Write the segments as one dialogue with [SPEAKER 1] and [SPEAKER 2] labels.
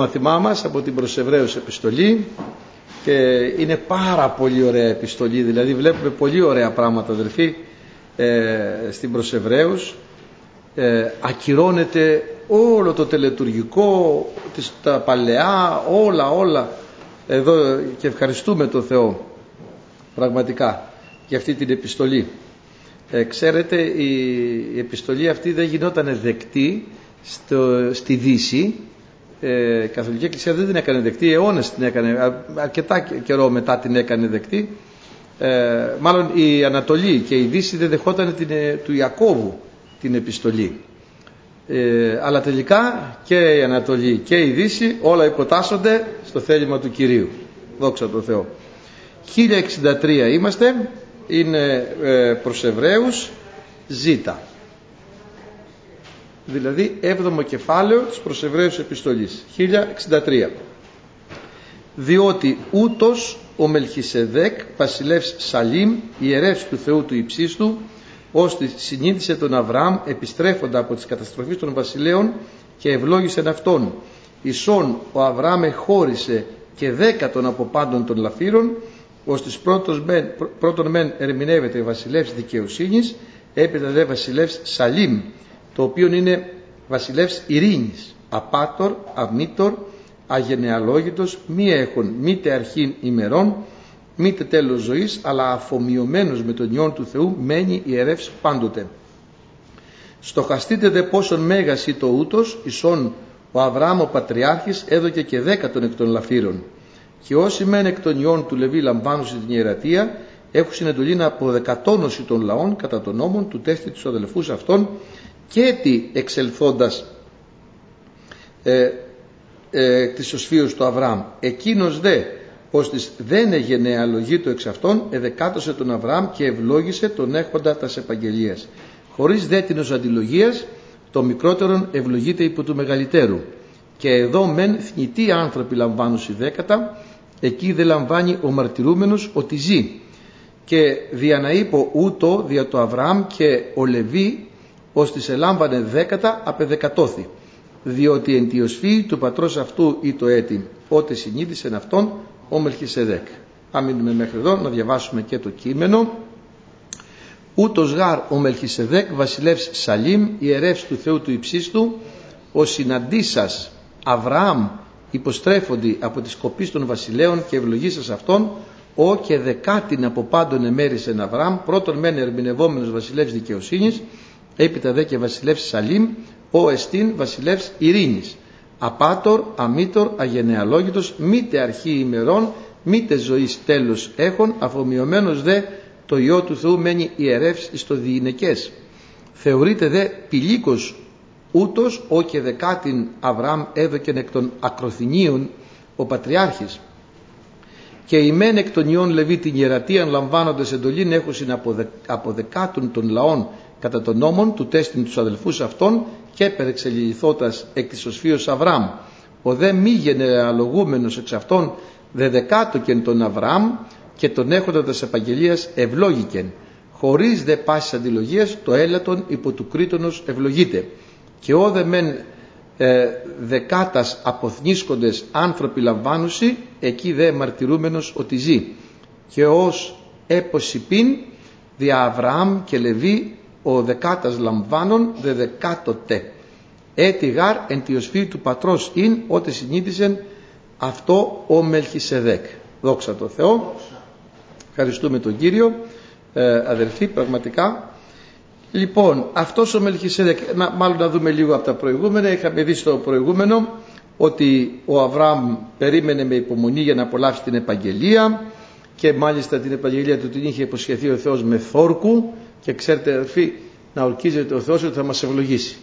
[SPEAKER 1] μαθημά μας από την προς Εβραίους επιστολή και είναι πάρα πολύ ωραία επιστολή δηλαδή βλέπουμε πολύ ωραία πράγματα αδερφοί ε, στην προς Εβραίους ε, ακυρώνεται όλο το τελετουργικό τα παλαιά όλα όλα. Εδώ και ευχαριστούμε τον Θεό πραγματικά για αυτή την επιστολή. Ε, ξέρετε η, επιστολή αυτή δεν γινόταν δεκτή στο, στη Δύση ε, η Καθολική Εκκλησία δεν την έκανε δεκτή αιώνες την έκανε αρκετά καιρό μετά την έκανε δεκτή. Ε, μάλλον η Ανατολή και η Δύση δεν δεχόταν την, ε, του Ιακώβου την επιστολή. Ε, αλλά τελικά και η Ανατολή και η Δύση όλα υποτάσσονται στο θέλημα του Κυρίου. Δόξα τω Θεώ. 1063 είμαστε είναι ε, προς Εβραίους ζήτα δηλαδή 7ο κεφάλαιο της προς Εβραίους επιστολής 1063 διότι ούτως ο Μελχισεδέκ βασιλεύς Σαλήμ ιερεύς του Θεού του υψίστου ώστε συνήθισε τον Αβραάμ επιστρέφοντα από τις καταστροφές των βασιλέων και ευλόγησε αυτόν. Ισόν ο Αβραάμ χώρισε και δέκατον από πάντων των λαφύρων, ώστε πρώτον μεν ερμηνεύεται βασιλεύς δικαιοσύνης, έπειτα δε βασιλεύς Σαλήμ, το οποίο είναι βασιλεύς ειρήνης, απάτορ, αμήτορ, αγενεαλόγητος, μη έχουν μήτε αρχήν ημερών, μήτε τέλος ζωής, αλλά αφομοιωμένος με τον Υιόν του Θεού μένει ιερεύς πάντοτε. Στοχαστείτε δε πόσον μέγας ή το ούτος, ισόν ο Αβραάμ ο Πατριάρχης έδωκε και δέκατον εκ των λαφύρων. Και όσοι μεν εκ των Υιών του Λεβί λαμβάνουσι την ιερατεία, έχουν συνεντολή να αποδεκατόνωση των λαών κατά των νόμων του τέστη τους αδελφούς αυτών και τι εξελθώντας ε, ε, της του Αβραάμ. Εκείνος δε ώστις δεν έγινε αλογή του εξ αυτών, εδεκάτωσε τον Αβραάμ και ευλόγησε τον έχοντα τας επαγγελίας. Χωρίς δε την αντιλογίας, το μικρότερον ευλογείται υπό του μεγαλύτερου. Και εδώ μεν θνητοί άνθρωποι λαμβάνουν δέκατα, εκεί δεν λαμβάνει ο μαρτυρούμενος ότι ζει. Και δια να είπω ούτω δια το Αβραάμ και ο Λεβί, ώστις ελάμβανε δέκατα απεδεκατώθη. Διότι εν του πατρός αυτού ή το έτη, ότε συνείδησεν αυτόν, ο Μελχισεδέκ. Θα μείνουμε μέχρι εδώ να διαβάσουμε και το κείμενο. Ούτως γάρ ο Μελχισεδέκ βασιλεύς Σαλήμ ιερεύς του Θεού του υψίστου ο συναντήσας Αβραάμ υποστρέφοντι από τις κοπής των βασιλέων και ευλογήσας αυτών ο και δεκάτην από πάντων εμέρισεν Αβραάμ πρώτον μεν ερμηνευόμενος βασιλεύς δικαιοσύνης έπειτα δε και βασιλεύς Σαλήμ ο εστίν βασιλεύς ειρήνης απάτορ, αμήτορ, αγενεαλόγητος, μήτε αρχή ημερών, μήτε ζωής τέλος έχων, αφομοιωμένος δε το Υιό του Θεού μένει ιερεύς εις το διηνεκές. Θεωρείται δε πηλίκος ούτως ο και δεκάτην Αβραάμ έδωκεν εκ των ακροθυνίων ο Πατριάρχης και οι μεν εκ των ιών Λεβί την ιερατείαν λαμβάνοντας εντολήν έχουσιν από, δεκάτων των λαών κατά των νόμων του τέστην τους αδελφούς αυτών και περεξελιθώτας εκ της οσφίως Αβραάμ. Ο δε μη γενεαλογούμενος εξ αυτών δε δεκάτοκεν τον Αβραάμ και τον έχοντα της επαγγελίας ευλόγηκεν. Χωρίς δε πάσης αντιλογίας το έλατον υπό του κρίτονος ευλογείται. Και ο δε μεν ε, δεκάτας αποθνίσκοντες άνθρωποι λαμβάνουσι εκεί δε μαρτυρούμενος ότι ζει. Και ως έποσιπίν δια Αβραάμ και Λεβί ο δεκάτας λαμβάνων δε δεκάτοτε. Έτι γάρ εν τη του πατρός ειν ότι συνήθισεν αυτό ο Μελχισεδέκ. Δόξα τω Θεώ. Ευχαριστούμε τον Κύριο. Ε, αδελφοί πραγματικά. Λοιπόν αυτός ο Μελχισεδέκ να, μάλλον να δούμε λίγο από τα προηγούμενα. Είχαμε δει στο προηγούμενο ότι ο Αβραάμ περίμενε με υπομονή για να απολαύσει την επαγγελία και μάλιστα την επαγγελία του την είχε υποσχεθεί ο Θεός με θόρκου και ξέρετε αδελφοί να ορκίζεται ο Θεός ότι θα μας ευλογήσει.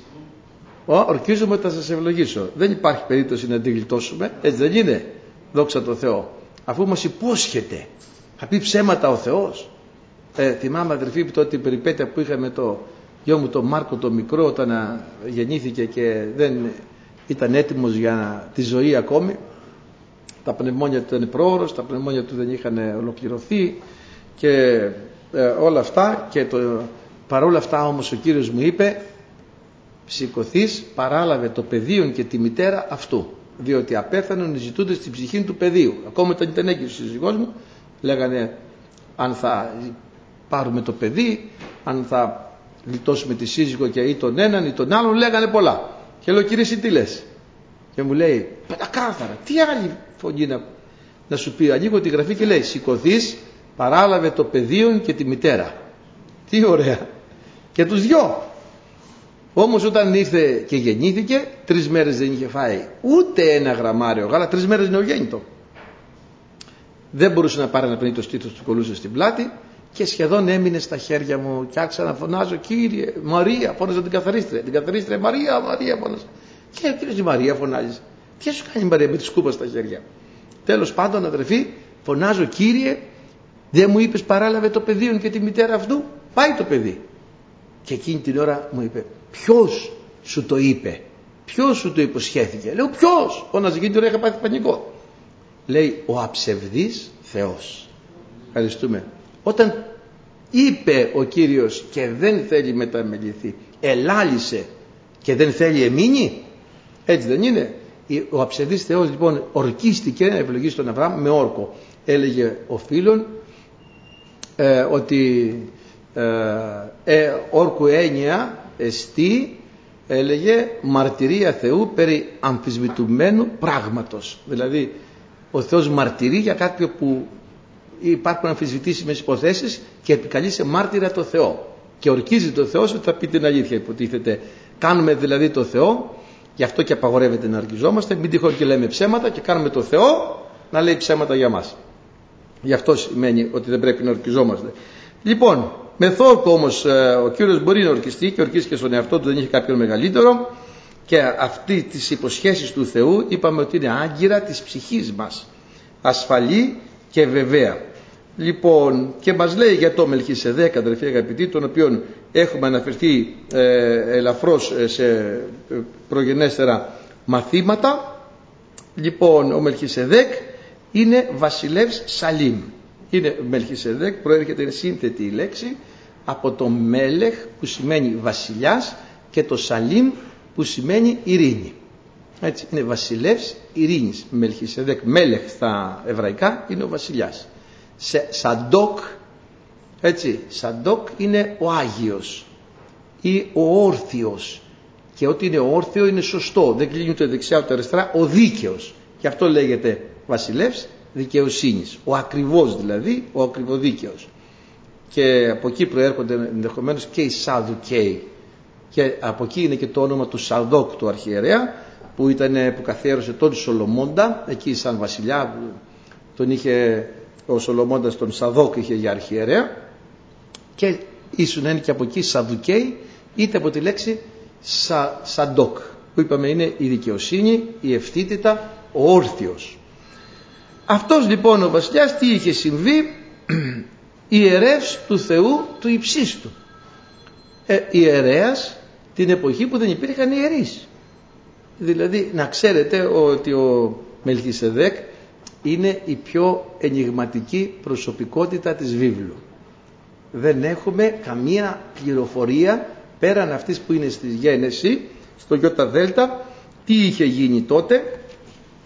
[SPEAKER 1] Ο, ορκίζομαι ότι θα σας ευλογήσω. Δεν υπάρχει περίπτωση να την γλιτώσουμε. Έτσι δεν είναι. Δόξα τω Θεώ. Αφού μας υπόσχεται. Θα πει ψέματα ο Θεός. Ε, θυμάμαι αδελφοί τότε την περιπέτεια που είχαμε το γιο μου τον Μάρκο το μικρό όταν γεννήθηκε και δεν ήταν έτοιμος για τη ζωή ακόμη. Τα πνευμόνια του ήταν πρόωρος, τα πνευμόνια του δεν είχαν ολοκληρωθεί και ε, όλα αυτά και το, παρόλα αυτά όμως ο Κύριος μου είπε ψηκωθείς παράλαβε το πεδίο και τη μητέρα αυτού διότι απέθανον ζητούνται στην ψυχή του πεδίου. Ακόμα όταν ήταν έγκυος ο σύζυγός μου, λέγανε αν θα πάρουμε το παιδί, αν θα γλιτώσουμε τη σύζυγο και ή τον έναν ή τον άλλον, λέγανε πολλά. Και λέω κύριε εσύ τι λες; Και μου λέει πεντακάθαρα, τι άλλη φωνή να, να σου πει. Ανοίγω τη γραφή και λέει σηκωθεί, παράλαβε το πεδίο και τη μητέρα. Τι ωραία. Και τους δυο. Όμως όταν ήρθε και γεννήθηκε, τρεις μέρες δεν είχε φάει ούτε ένα γραμμάριο γάλα, τρεις μέρες νεογέννητο. Δεν μπορούσε να πάρει να πνίγει το στήθος του κολούσε στην πλάτη και σχεδόν έμεινε στα χέρια μου και άρχισα να φωνάζω κύριε Μαρία, φώναζα την καθαρίστρια, την καθαρίστρια Μαρία, Μαρία φώναζα. Και ο κύριος Μαρία φωνάζεις. Τι σου κάνει η Μαρία με τη σκούπα στα χέρια; Τέλος πάντων αδερφή φωνάζω κύριε δεν μου είπες παράλαβε το πεδίο και τη μητέρα αυτού. Πάει το παιδί. Και εκείνη την ώρα μου είπε ποιος σου το είπε; Ποιος σου το υποσχέθηκε; Λέω ποιος; Φώναζε εκείνη την ώρα είχα πάθει πανικό. Λέει ο αψευδής Θεός. Ευχαριστούμε. Όταν είπε ο Κύριος και δεν θέλει μεταμεληθεί ελάλησε και δεν θέλει εμείνει έτσι δεν είναι ο αψευδής Θεός λοιπόν ορκίστηκε να ευλογήσει τον Αβραάμ με όρκο έλεγε ο φίλων ε, ότι ε, ε, όρκου έννοια εστί έλεγε μαρτυρία Θεού περί αμφισβητουμένου πράγματος. Δηλαδή ο Θεός μαρτυρεί για κάτι που υπάρχουν αμφισβητήσιμες υποθέσεις και επικαλεί σε μάρτυρα το Θεό. Και ορκίζει το Θεός ότι θα πει την αλήθεια υποτίθεται. Κάνουμε δηλαδή το Θεό γι' αυτό και απαγορεύεται να ορκιζόμαστε. Μην τυχόν και λέμε ψέματα και κάνουμε το Θεό να λέει ψέματα για μας γι' αυτό σημαίνει ότι δεν πρέπει να ορκιζόμαστε λοιπόν με θόρκο όμως ε, ο Κύριος μπορεί να ορκιστεί και ορκίστηκε στον εαυτό του δεν είχε κάποιον μεγαλύτερο και αυτή τις υποσχέσεις του Θεού είπαμε ότι είναι άγκυρα της ψυχής μας ασφαλή και βεβαία. Λοιπόν, και μας λέει για το Μελχισεδέκ, αδερφοί αγαπητοί, τον οποίο έχουμε αναφερθεί ε, ελαφρώς ε, σε ε, προγενέστερα μαθήματα. Λοιπόν, ο Μελχισεδέκ είναι βασιλεύς Σαλίμ. Είναι Μελχισεδέκ, προέρχεται, είναι σύνθετη η λέξη, από το Μέλεχ που σημαίνει βασιλιάς και το Σαλίμ που σημαίνει ειρήνη. Έτσι, είναι βασιλεύς ειρήνης. Μελχισεδέκ, μέλεχ στα εβραϊκά είναι ο βασιλιάς. Σε, σαντόκ, έτσι, σαντόκ είναι ο Άγιος ή ο όρθιος και ό,τι είναι όρθιο είναι σωστό. Δεν κλείνει ούτε δεξιά ούτε αριστερά, ο δίκαιος. Και αυτό λέγεται βασιλεύς δικαιοσύνης. Ο ακριβώς δηλαδή, ο ακριβοδίκαιος. Και από εκεί προέρχονται ενδεχομένως και οι Σαδουκαίοι. Και από εκεί είναι και το όνομα του Σαδόκ του αρχιερέα που, ήταν, που καθιέρωσε τον Σολομώντα εκεί σαν βασιλιά τον είχε ο Σολομώντας τον Σαδόκ είχε για αρχιερέα και ήσουν είναι και από εκεί Σαδουκαίοι είτε από τη λέξη σα, Σαντόκ που είπαμε είναι η δικαιοσύνη, η ευθύτητα, ο όρθιος. Αυτός λοιπόν ο βασιλιάς τι είχε συμβεί; Ιερεύς του Θεού του υψίστου. Ε, ιερέας την εποχή που δεν υπήρχαν ιερείς. Δηλαδή να ξέρετε ότι ο Μελχισεδέκ είναι η πιο ενηγματική προσωπικότητα της βίβλου. Δεν έχουμε καμία πληροφορία πέραν αυτής που είναι στη Γένεση, στο Γιώτα Δέλτα, τι είχε γίνει τότε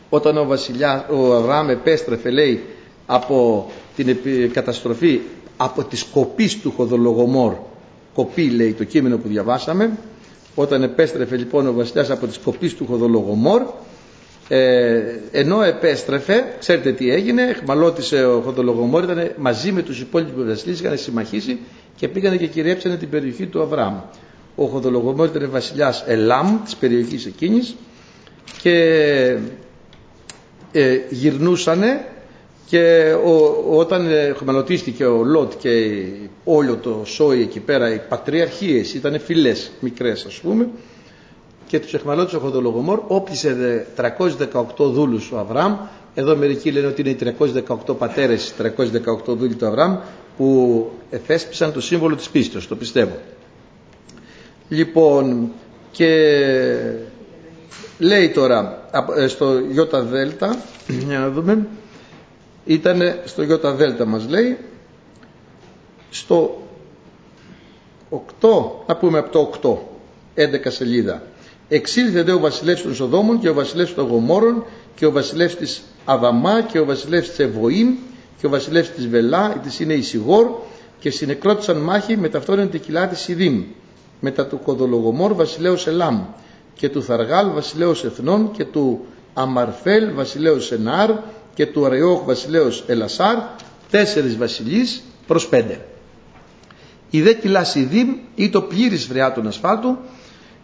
[SPEAKER 1] όταν ο, βασιλιά, ο Αβραάμ επέστρεφε λέει από την καταστροφή από τις κοπής του Χοδολογομόρ κοπή λέει το κείμενο που διαβάσαμε όταν επέστρεφε λοιπόν ο βασιλιάς από τις κοπής του Χοδολογομόρ ε, ενώ επέστρεφε ξέρετε τι έγινε εχμαλώτησε ο Χοδολογομόρ ήταν μαζί με τους υπόλοιπους βασιλείς είχαν συμμαχήσει και πήγανε και κυριέψανε την περιοχή του Αβραάμ. Ο Χοδολογομόρ ήταν βασιλιάς Ελάμ της περιοχής εκείνης και ε, γυρνούσανε και ο, όταν χρηματοδοτήστηκε ο Λότ και όλο το σόι εκεί πέρα, οι πατριαρχίες ήταν φυλές μικρές ας πούμε και τους εχμαλώτησε ο Χοδολογομόρ, όπλησε 318 δούλους ο Αβραάμ, εδώ μερικοί λένε ότι είναι οι 318 πατέρες, 318 δούλοι του Αβραάμ που εφέσπισαν το σύμβολο της πίστης, το πιστεύω. Λοιπόν, και λέει τώρα ε, στο ΙΔ, για να δούμε, ήταν στο ΙΔ μας λέει στο 8 να πούμε από το 8 11 σελίδα. Εξήλθε δε ο βασιλεύς των Σοδόμων και ο βασιλεύς των Γομόρων και ο βασιλεύς της Αδαμά και ο βασιλεύς της Εβοήμ και ο βασιλεύς της Βελά, της είναι η Σιγόρ και συνεκρότησαν μάχη με ταυτόν την κοιλά της Ιδήμ μετά του Κοδολογομόρ βασιλέως Ελάμ και του Θαργάλ βασιλέως Εθνών και του Αμαρφέλ βασιλέως Ενάρ και του Αρεόχ βασιλέως Ελασάρ τέσσερις βασιλείς προς πέντε. Η δε κοιλά Σιδήμ ή το πλήρης φρεάτων ασφάλτου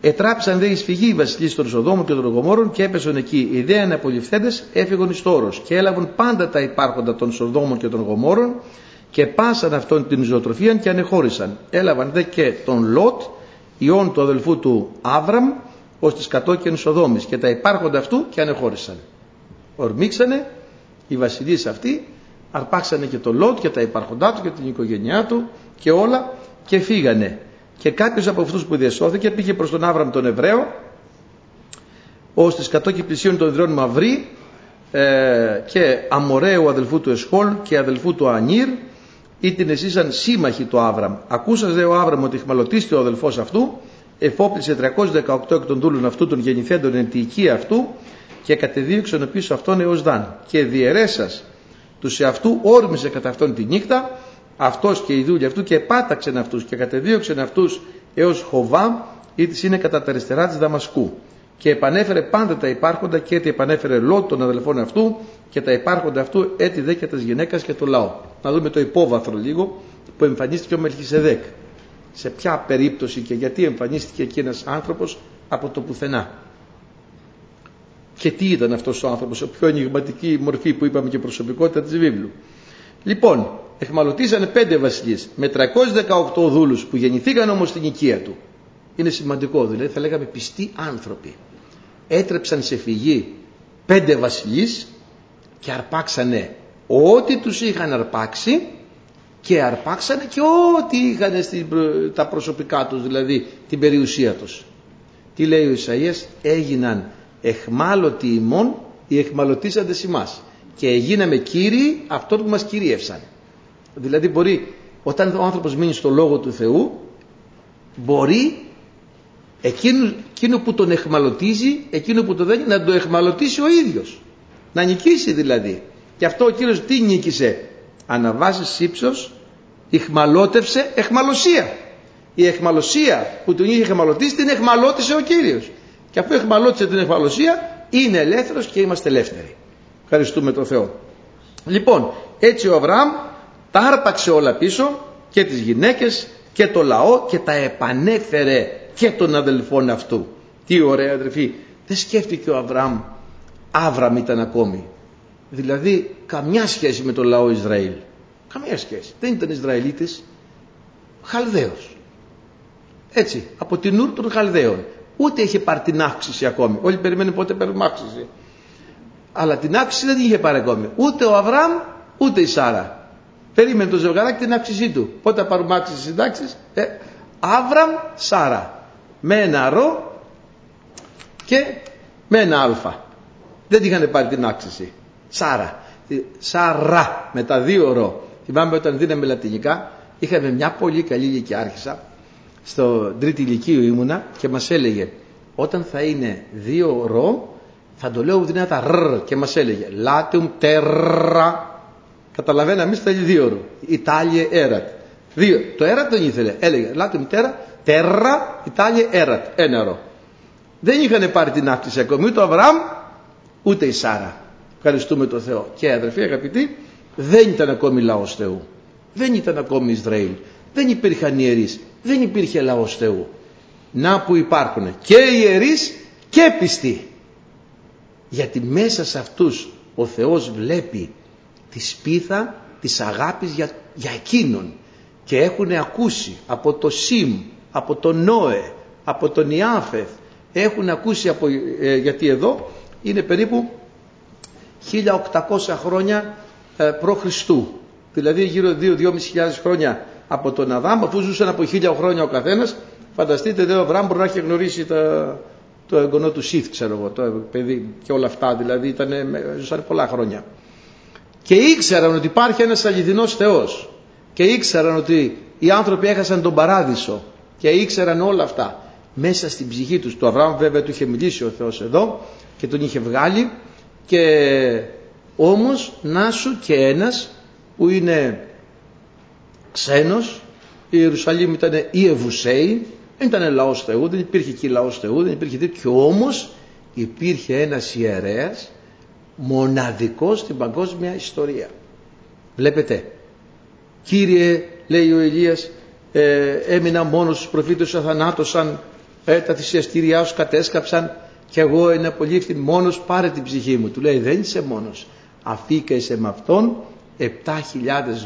[SPEAKER 1] Ετράψαν δε εις φυγή οι βασιλείς των Σοδόμων και των Γομόρων και έπεσαν εκεί. Οι δε αναπολυφθέντες έφυγαν εις τόρος και έλαβαν πάντα τα υπάρχοντα των Σοδόμων και των Γομόρων και πάσαν αυτόν την ζωοτροφία και ανεχώρησαν. Έλαβαν δε και τον Λότ, ιόν του αδελφού του Άβραμ, ως τις κατόκιαν Σοδόμης και τα υπάρχοντα αυτού και ανεχώρησαν. Ορμήξανε οι βασιλείς αυτοί, αρπάξανε και τον Λότ και τα υπάρχοντά του και την οικογένειά του και όλα και φύγανε. Και κάποιος από αυτούς που διασώθηκε πήγε προς τον Άβραμ τον Εβραίο, ως τη κατόκι πλησίων των ιδρών Μαυρή ε, και Αμοραίου αδελφού του Εσχόλ και αδελφού του Ανίρ, ή την εσύσαν σύμμαχοι του Άβραμ. Ακούσας δε ο Άβραμ ότι χμαλωτίστη ο αδελφός αυτού, εφόπλησε 318 εκ των δούλων αυτού των γεννηθέντων εν τη οικία αυτού και κατεδίωξαν πίσω αυτόν έως δάν. Και διαιρέσας τους εαυτού όρμησε κατά αυτόν τη νύχτα αυτός και οι δούλοι αυτού και επάταξεν αυτούς και κατεδίωξεν αυτούς έως Χοβάμ ή της είναι κατά τα αριστερά της Δαμασκού και επανέφερε πάντα τα υπάρχοντα και έτσι επανέφερε Λότ των αδελφών αυτού και τα υπάρχοντα αυτού έτσι δε και της γυναίκας και το λαό. Να δούμε το υπόβαθρο λίγο που εμφανίστηκε ο Μελχισεδέκ. Σε ποια περίπτωση και γιατί εμφανίστηκε εκεί ένας άνθρωπος από το πουθενά. Και τι ήταν αυτός ο άνθρωπος, η πιο ενηγματική μορφή που είπαμε και προσωπικότητα της βίβλου. Λοιπόν, εχμαλωτήσανε πέντε βασιλείς με 318 δούλους που γεννηθήκαν όμως στην οικία του. Είναι σημαντικό δηλαδή θα λέγαμε πιστοί άνθρωποι. Έτρεψαν σε φυγή πέντε βασιλείς και αρπάξανε ό,τι τους είχαν αρπάξει και αρπάξανε και ό,τι είχαν στην, τα προσωπικά τους δηλαδή την περιουσία τους. Τι λέει ο Ισαΐας έγιναν εχμάλωτοι ημών οι εχμαλωτήσαντες ημάς και γίναμε κύριοι αυτό που μας κυρίευσαν. Δηλαδή μπορεί όταν ο άνθρωπος μείνει στο Λόγο του Θεού μπορεί εκείνο, εκείνο που τον εχμαλωτίζει, εκείνο που το δένει να το εχμαλωτήσει ο ίδιος. Να νικήσει δηλαδή. Και αυτό ο Κύριος τι νίκησε; Αναβάσεις ύψος, εχμαλώτευσε εχμαλωσία. Η εχμαλωσία που τον είχε εχμαλωτήσει την εχμαλώτησε ο Κύριος. Και αφού εχμαλώτησε την εχμαλωσία είναι ελεύθερος και είμαστε ελεύθεροι. Ευχαριστούμε τον Θεό. Λοιπόν, έτσι ο Αβραάμ τα άρπαξε όλα πίσω και τις γυναίκες και το λαό και τα επανέφερε και των αδελφών αυτού. Τι ωραία αδελφοί. Δεν σκέφτηκε ο Αβραάμ. Άβραμ ήταν ακόμη. Δηλαδή καμιά σχέση με το λαό Ισραήλ. Καμία σχέση. Δεν ήταν Ισραηλίτης. Χαλδαίος. Έτσι. Από την Ούρ των Χαλδαίων. Ούτε είχε πάρει την αύξηση ακόμη. Όλοι περιμένουν πότε παίρνουμε αύξηση. Αλλά την αύξηση δεν είχε πάρει ακόμη. Ούτε ο Αβραάμ ούτε η Σάρα. Περίμενε το ζευγαράκι την αύξησή του. Πότε θα πάρουμε αύξηση συντάξεις; Ε, Άβραμ Σάρα. Με ένα ρο και με ένα αλφα. Δεν είχαν πάρει την αύξηση. Σάρα. Ε, Σάρα με τα δύο ρο. Θυμάμαι όταν δίναμε λατινικά είχαμε μια πολύ καλή ηλικιάρχησα στο τρίτη ηλικίου ήμουνα και μας έλεγε όταν θα είναι δύο ρο θα το λέω δυνατά ρ και μας έλεγε λάτιουμ τερρα Καταλαβαίνω, εμείς θέλει δύο ρο. Ιτάλιε έρατ. Δύο. Το έρατ δεν ήθελε. Έλεγε Λάτο μητέρα, τέρα, Ιτάλιε έρατ. Ένα ρο. Δεν είχαν πάρει την άκτηση ακόμη ούτε ο Αβραάμ ούτε η Σάρα. Ευχαριστούμε τον Θεό. Και αδερφοί αγαπητοί, δεν ήταν ακόμη λαός Θεού. Δεν ήταν ακόμη Ισραήλ. Δεν υπήρχαν ιερείς. Δεν υπήρχε λαός Θεού. Να που υπάρχουν και ιερείς και πιστοί. Γιατί μέσα σε αυτούς ο Θεός βλέπει τη σπίθα της αγάπης για, για εκείνον και έχουν ακούσει από το Σιμ, από τον Νόε, από τον Ιάφεθ έχουν ακούσει από, ε, γιατί εδώ είναι περίπου 1800 χρόνια ε, προ Χριστού δηλαδή γύρω 2-2.500 χρόνια από τον Αδάμ αφού ζούσαν από 1000 χρόνια ο καθένας φανταστείτε εδώ ο Αβραάμ μπορεί να έχει γνωρίσει τα, το εγγονό του Σιθ ξέρω εγώ το παιδί και όλα αυτά δηλαδή ήταν, ζούσαν πολλά χρόνια. Και ήξεραν ότι υπάρχει ένας αληθινός Θεός. Και ήξεραν ότι οι άνθρωποι έχασαν τον παράδεισο. Και ήξεραν όλα αυτά μέσα στην ψυχή τους. Το Αβραάμ βέβαια του είχε μιλήσει ο Θεός εδώ και τον είχε βγάλει και όμως να σου και ένας που είναι ξένος η Ιερουσαλήμ ήταν η Ευουσαίη δεν ήταν λαός Θεού, δεν υπήρχε εκεί λαός Θεού, δεν υπήρχε τέτοιο όμως υπήρχε ένας ιερέας μοναδικός στην παγκόσμια ιστορία. Βλέπετε, Κύριε λέει ο Ηλίας ε, έμεινα μόνος στους προφήτες αθανάτωσαν ε, τα θυσιαστήριά σου κατέσκαψαν και εγώ είναι πολύ μόνος πάρε την ψυχή μου. Του λέει δεν είσαι μόνος. Αφήκεσαι με αυτόν 7.000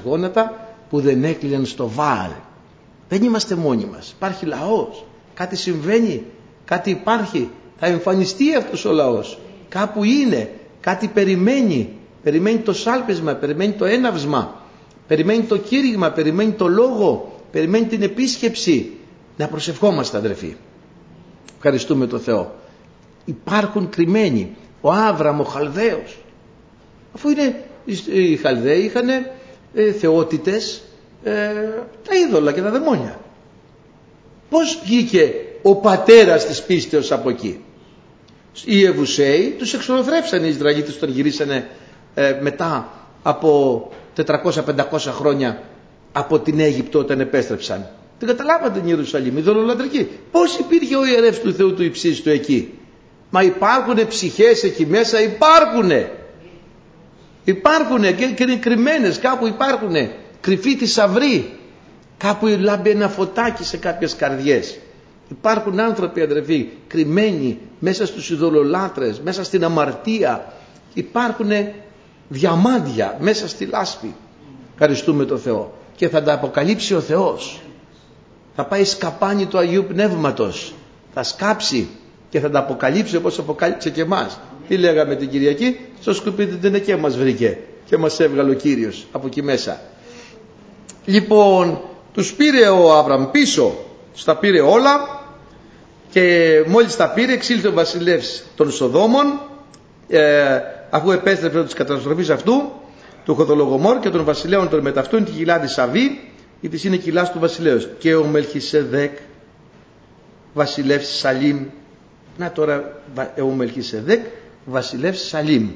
[SPEAKER 1] γόνατα που δεν έκλειναν στο Βάλ. Δεν είμαστε μόνοι μας. Υπάρχει λαός. Κάτι συμβαίνει. Κάτι υπάρχει. Θα εμφανιστεί αυτός ο λαός. Κάπου είναι. Κάτι περιμένει. Περιμένει το σάλπισμα. Περιμένει το έναυσμα. Περιμένει το κήρυγμα. Περιμένει το λόγο. Περιμένει την επίσκεψη. Να προσευχόμαστε αδερφοί. Ευχαριστούμε το Θεό. Υπάρχουν κρυμμένοι. Ο Άβραμ, ο Χαλδαίος. Αφού είναι, οι Χαλδαίοι είχαν ε, θεότητες ε, τα είδωλα και τα δαιμόνια. Πώς βγήκε ο πατέρας της πίστεως από εκεί; Οι Εβουσαίοι τους εξολοθρέψαν οι Ισραηλίτες όταν γυρίσανε ε, μετά από 400-500 χρόνια από την Αίγυπτο όταν επέστρεψαν. Δεν καταλάβατε την Ιερουσαλήμ, η δολολατρική. Πώς υπήρχε ο ιερεύς του Θεού του υψίστου εκεί; Μα υπάρχουνε ψυχές εκεί μέσα, υπάρχουνε. Υπάρχουνε και, και είναι κρυμμένες, κάπου υπάρχουνε. Κρυφή θησαυρή. Κάπου λάμπει ένα φωτάκι σε κάποιες καρδιές. Υπάρχουν άνθρωποι αδερφοί κρυμμένοι μέσα στους ειδωλολάτρες, μέσα στην αμαρτία. Υπάρχουν διαμάντια μέσα στη λάσπη. Ευχαριστούμε το Θεό. Και θα τα αποκαλύψει ο Θεός. Θα πάει σκαπάνι του Αγίου Πνεύματος. Θα σκάψει και θα τα αποκαλύψει όπως αποκάλυψε και εμάς. Τι λέγαμε την Κυριακή, στο σκουπίδι δεν είναι και μας βρήκε και μας έβγαλε ο Κύριος από εκεί μέσα. Λοιπόν, τους πήρε ο Άβραμ πίσω, στα πήρε όλα και μόλις τα πήρε εξήλθε ο βασιλεύς των Σοδόμων ε, αφού επέστρεψε της καταστροφής αυτού του Χοδολογομόρ και των βασιλέων των μεταυτούν τη κοιλάδη Σαβή η της είναι κοιλάς του βασιλέως και ο Μελχισεδέκ βασιλεύς Σαλίμ να τώρα ο Μελχισεδέκ βασιλεύς Σαλίμ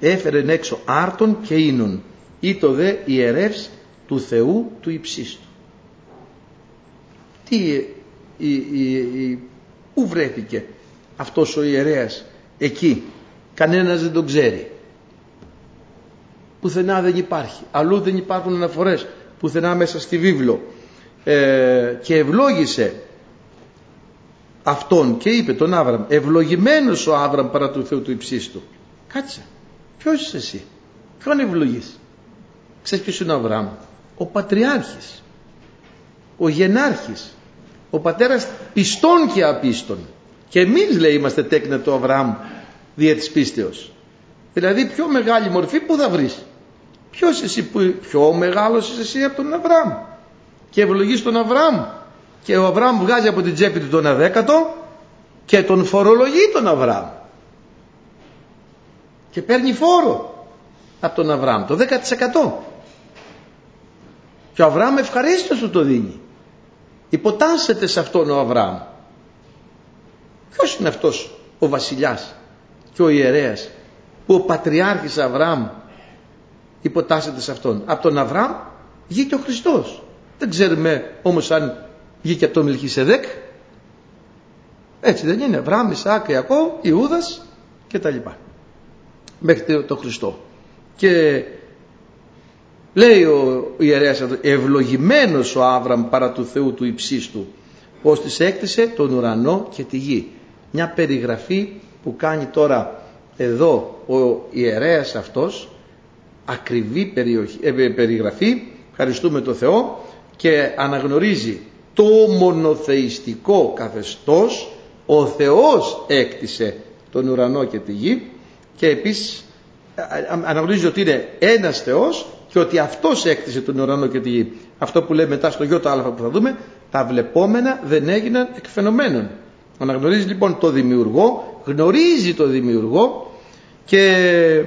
[SPEAKER 1] έφερε έξω άρτον και ίνων ή το δε ιερεύς του Θεού του υψίστου. Τι, η, η, πού βρέθηκε αυτός ο ιερέας εκεί; Κανένας δεν τον ξέρει. Πουθενά δεν υπάρχει. Αλλού δεν υπάρχουν αναφορές. Πουθενά μέσα στη βίβλο. Ε, και ευλόγησε αυτόν και είπε τον Άβραμ ευλογημένος ο Άβραμ παρά του Θεού του υψίστου. Κάτσε. Ποιος είσαι εσύ; Ποιον ευλογείς; Ξέρεις ποιος είναι ο Αβραάμ ο Πατριάρχης, ο Γενάρχης, ο πατέρας πιστών και απίστων. Και εμείς λέει είμαστε τέκνα του Αβραάμ δια της πίστεως. Δηλαδή πιο μεγάλη μορφή που θα βρεις. Ποιος εσύ που, πιο μεγάλος είσαι εσύ από τον Αβραάμ. Και ευλογείς τον Αβραάμ. Και ο Αβραάμ βγάζει από την τσέπη του τον αδέκατο και τον φορολογεί τον Αβραάμ. Και παίρνει φόρο από τον Αβραάμ, το 10%. Και ο Αβραάμ ευχαρίστως του το δίνει. Υποτάσσεται σε αυτόν ο Αβραάμ. Ποιος είναι αυτός ο βασιλιάς και ο ιερέας που ο πατριάρχης Αβραάμ υποτάσσεται σε αυτόν; Από τον Αβραάμ βγήκε ο Χριστός. Δεν ξέρουμε όμως αν βγήκε από τον Μιλχισεδέκ. Έτσι δεν είναι. Αβραάμ, Ισαάκ, Ιακώ, Ιούδας και τα λοιπά. Μέχρι το Χριστό. Και Λέει ο ιερέας ευλογημένος ο Άβραμ παρά του Θεού του υψίστου πως της έκτισε τον ουρανό και τη γη. Μια περιγραφή που κάνει τώρα εδώ ο ιερέας αυτός ακριβή ε, περιγραφή ευχαριστούμε το Θεό και αναγνωρίζει το μονοθεϊστικό καθεστώς ο Θεός έκτισε τον ουρανό και τη γη και επίσης αναγνωρίζει ότι είναι ένας Θεός και ότι αυτός έκτισε τον ουρανό και τη γη. Αυτό που λέει μετά στο ΙΑ που θα δούμε, τα βλεπόμενα δεν έγιναν εκφαινομένων. Αναγνωρίζει λοιπόν το δημιουργό, γνωρίζει το δημιουργό και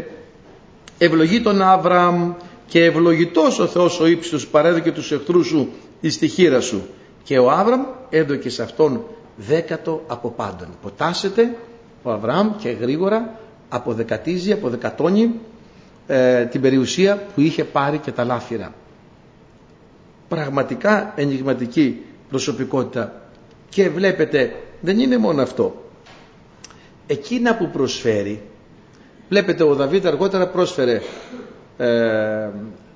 [SPEAKER 1] ευλογεί τον Αβραάμ και ευλογητός ο Θεός ο ύψιστος παρέδωκε τους εχθρούς σου εις τη χείρα σου. Και ο Άβραμ έδωκε σε αυτόν δέκατο από πάντων. Ποτάσεται ο Αβραάμ και γρήγορα αποδεκατίζει, αποδεκατώνει ε, την περιουσία που είχε πάρει και τα λάφυρα. Πραγματικά ενηγματική προσωπικότητα και βλέπετε δεν είναι μόνο αυτό. Εκείνα που προσφέρει βλέπετε ο Δαβίδ αργότερα πρόσφερε ε,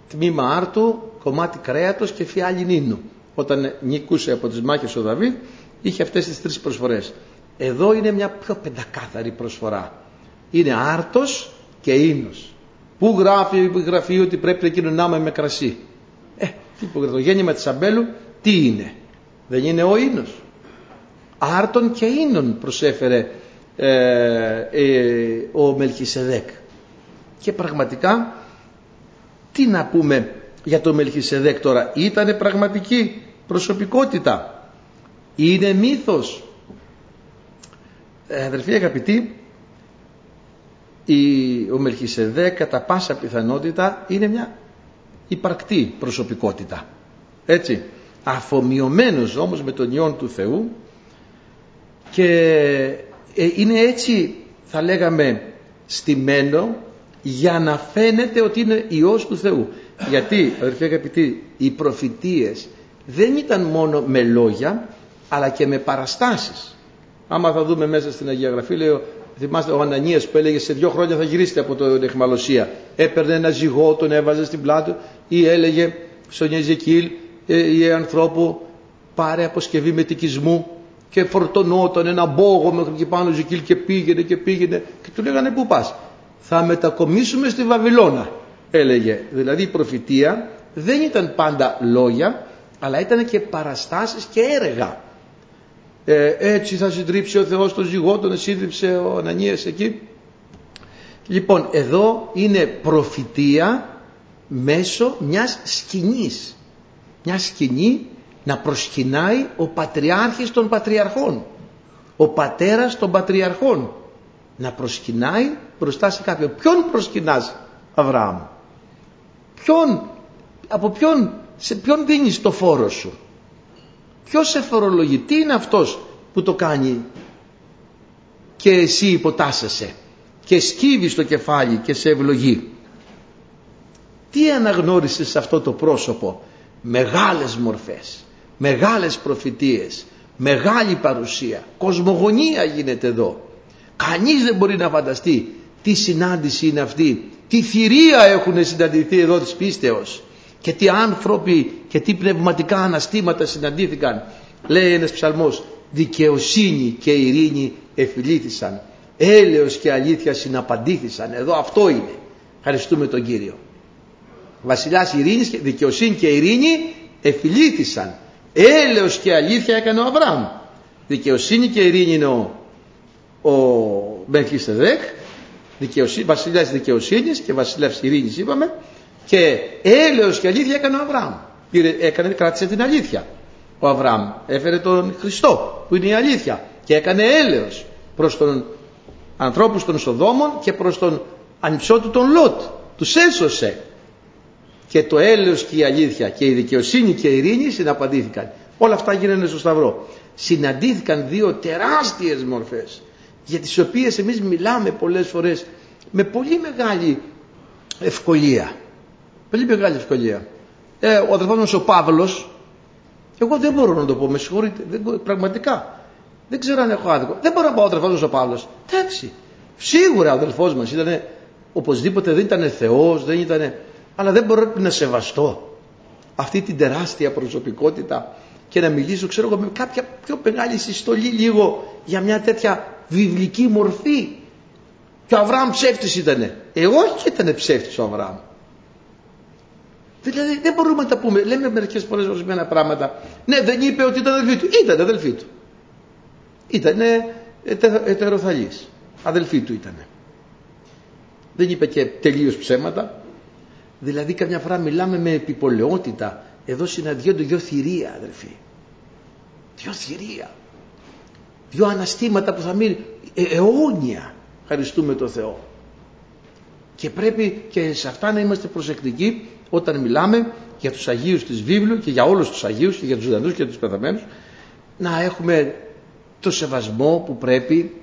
[SPEAKER 1] τμήμα άρτου, κομμάτι κρέατος και φιάλι νίνου. Όταν νικούσε από τις μάχες ο Δαβίδ είχε αυτές τις τρεις προσφορές. Εδώ είναι μια πιο πεντακάθαρη προσφορά. Είναι άρτος και ίνος. Πού γράφει η γραφή ότι πρέπει να κοινωνάμε με κρασί; Ε, το γέννημα της Αμπέλου τι είναι; Δεν είναι ο ίνος. Άρτον και ίνων προσέφερε ε, ε, ο Μελχισεδέκ. Και πραγματικά τι να πούμε για τον Μελχισεδέκ τώρα; Ήτανε πραγματική; Προσωπικότητα. Είναι μύθος. Ε, αδερφοί αγαπητοί, ο Μελχισεδέκ κατά πάσα πιθανότητα είναι μια υπαρκτή προσωπικότητα. Έτσι. Αφομοιωμένος όμως με τον Υιόν του Θεού και ε, είναι έτσι θα λέγαμε στημένο για να φαίνεται ότι είναι Υιός του Θεού. Γιατί, αδερφοί αγαπητοί, οι προφητείες δεν ήταν μόνο με λόγια, αλλά και με παραστάσεις. Άμα θα δούμε μέσα στην Αγία Γραφή, λέει, θυμάστε ο Ανανίας που έλεγε σε δύο χρόνια θα γυρίσετε από την εχμαλωσία. Έπαιρνε ένα ζυγό, τον έβαζε στην πλάτη ή έλεγε στον Ιεζεκίλ ή ε, ανθρώπου πάρε αποσκευή μετικισμού και φορτωνόταν ένα μπόγο μέχρι εκεί πάνω Ζεκίλ και πήγαινε και πήγαινε και του λέγανε πού πας; Θα μετακομίσουμε στη Βαβυλώνα έλεγε δηλαδή η προφητεία δεν ήταν πάντα λόγια αλλά ήταν και παραστάσεις και έργα ε, έτσι θα συντρίψει ο Θεός τον ζυγό τον σύντριψε ο Ανανίας εκεί. Λοιπόν εδώ είναι προφητεία μέσω μιας σκηνής. Μια σκηνή να προσκυνάει ο πατριάρχης των πατριαρχών. Ο πατέρας των πατριαρχών. Να προσκυνάει μπροστά σε κάποιον. Ποιον προσκυνάς Αβραάμ; Ποιον από ποιον σε ποιον δίνεις το φόρο σου; Ποιος σε φορολογεί; Τι είναι αυτός που το κάνει; Και εσύ υποτάσσεσαι και σκύβεις το κεφάλι και σε ευλογεί. Τι αναγνώρισες σε αυτό το πρόσωπο; Μεγάλες μορφές μεγάλες προφητείες, μεγάλη παρουσία, κοσμογονία γίνεται εδώ. Κανείς δεν μπορεί να φανταστεί τι συνάντηση είναι αυτή, τι θηρία έχουν συναντηθεί εδώ της πίστεως και τι άνθρωποι και τι πνευματικά αναστήματα συναντήθηκαν. Λέει ένας ψαλμός, δικαιοσύνη και ειρήνη εφιλήθησαν, έλεος και αλήθεια συναπαντήθησαν. Εδώ αυτό είναι. Ευχαριστούμε τον Κύριο. Βασιλιάς ειρήνης, δικαιοσύνη και ειρήνη εφιλήθησαν έλεος και αλήθεια έκανε ο Αβραάμ δικαιοσύνη και ειρήνη είναι ο, ο Μελχισεδέκ δικαιοσύνη, βασιλιάς δικαιοσύνης και βασιλεύς ειρήνης είπαμε και έλεος και αλήθεια έκανε ο Αβραάμ Πήρε, έκανε, κράτησε την αλήθεια ο Αβραάμ έφερε τον Χριστό που είναι η αλήθεια και έκανε έλεος προς τον ανθρώπους των Σοδόμων και προς τον ανιψό του τον Λότ τους έσωσε και το έλεος και η αλήθεια και η δικαιοσύνη και η ειρήνη συναπαντήθηκαν. Όλα αυτά γίνανε στο Σταυρό. Συναντήθηκαν δύο τεράστιες μορφές για τις οποίες εμείς μιλάμε πολλές φορές με πολύ μεγάλη ευκολία. Πολύ μεγάλη ευκολία. Ε, ο αδερφός μας ο Παύλος, εγώ δεν μπορώ να το πω, με συγχωρείτε, δεν, πραγματικά. Δεν ξέρω αν έχω άδικο. Δεν μπορώ να πω ο αδερφός μας ο Παύλος. Εντάξει, σίγουρα ο αδερφός μας ήταν οπωσδήποτε δεν ήταν Θεός, δεν ήταν αλλά δεν μπορώ να σεβαστώ αυτή την τεράστια προσωπικότητα και να μιλήσω ξέρω εγώ με κάποια πιο μεγάλη συστολή λίγο για μια τέτοια βιβλική μορφή και ο Αβραάμ ψεύτης ήτανε ε όχι και ήταν ψεύτης ο Αβραάμ δηλαδή δεν μπορούμε να τα πούμε λέμε μερικές φορές ορισμένα πράγματα ναι δεν είπε ότι ήταν αδελφή του ήταν αδελφή του ήταν ετεροθαλής αδελφή του ήταν δεν είπε και τελείως ψέματα Δηλαδή καμιά φορά μιλάμε με επιπολαιότητα. Εδώ συναντιόνται δυο θηρία αδερφοί. Δυο θηρία. Δυο αναστήματα που θα μείνει ε, αιώνια. Ευχαριστούμε τον Θεό. Και πρέπει και σε αυτά να είμαστε προσεκτικοί όταν μιλάμε για τους Αγίους της Βίβλου και για όλους τους Αγίους και για τους ζωντανούς και τους πεθαμένους να έχουμε το σεβασμό που πρέπει,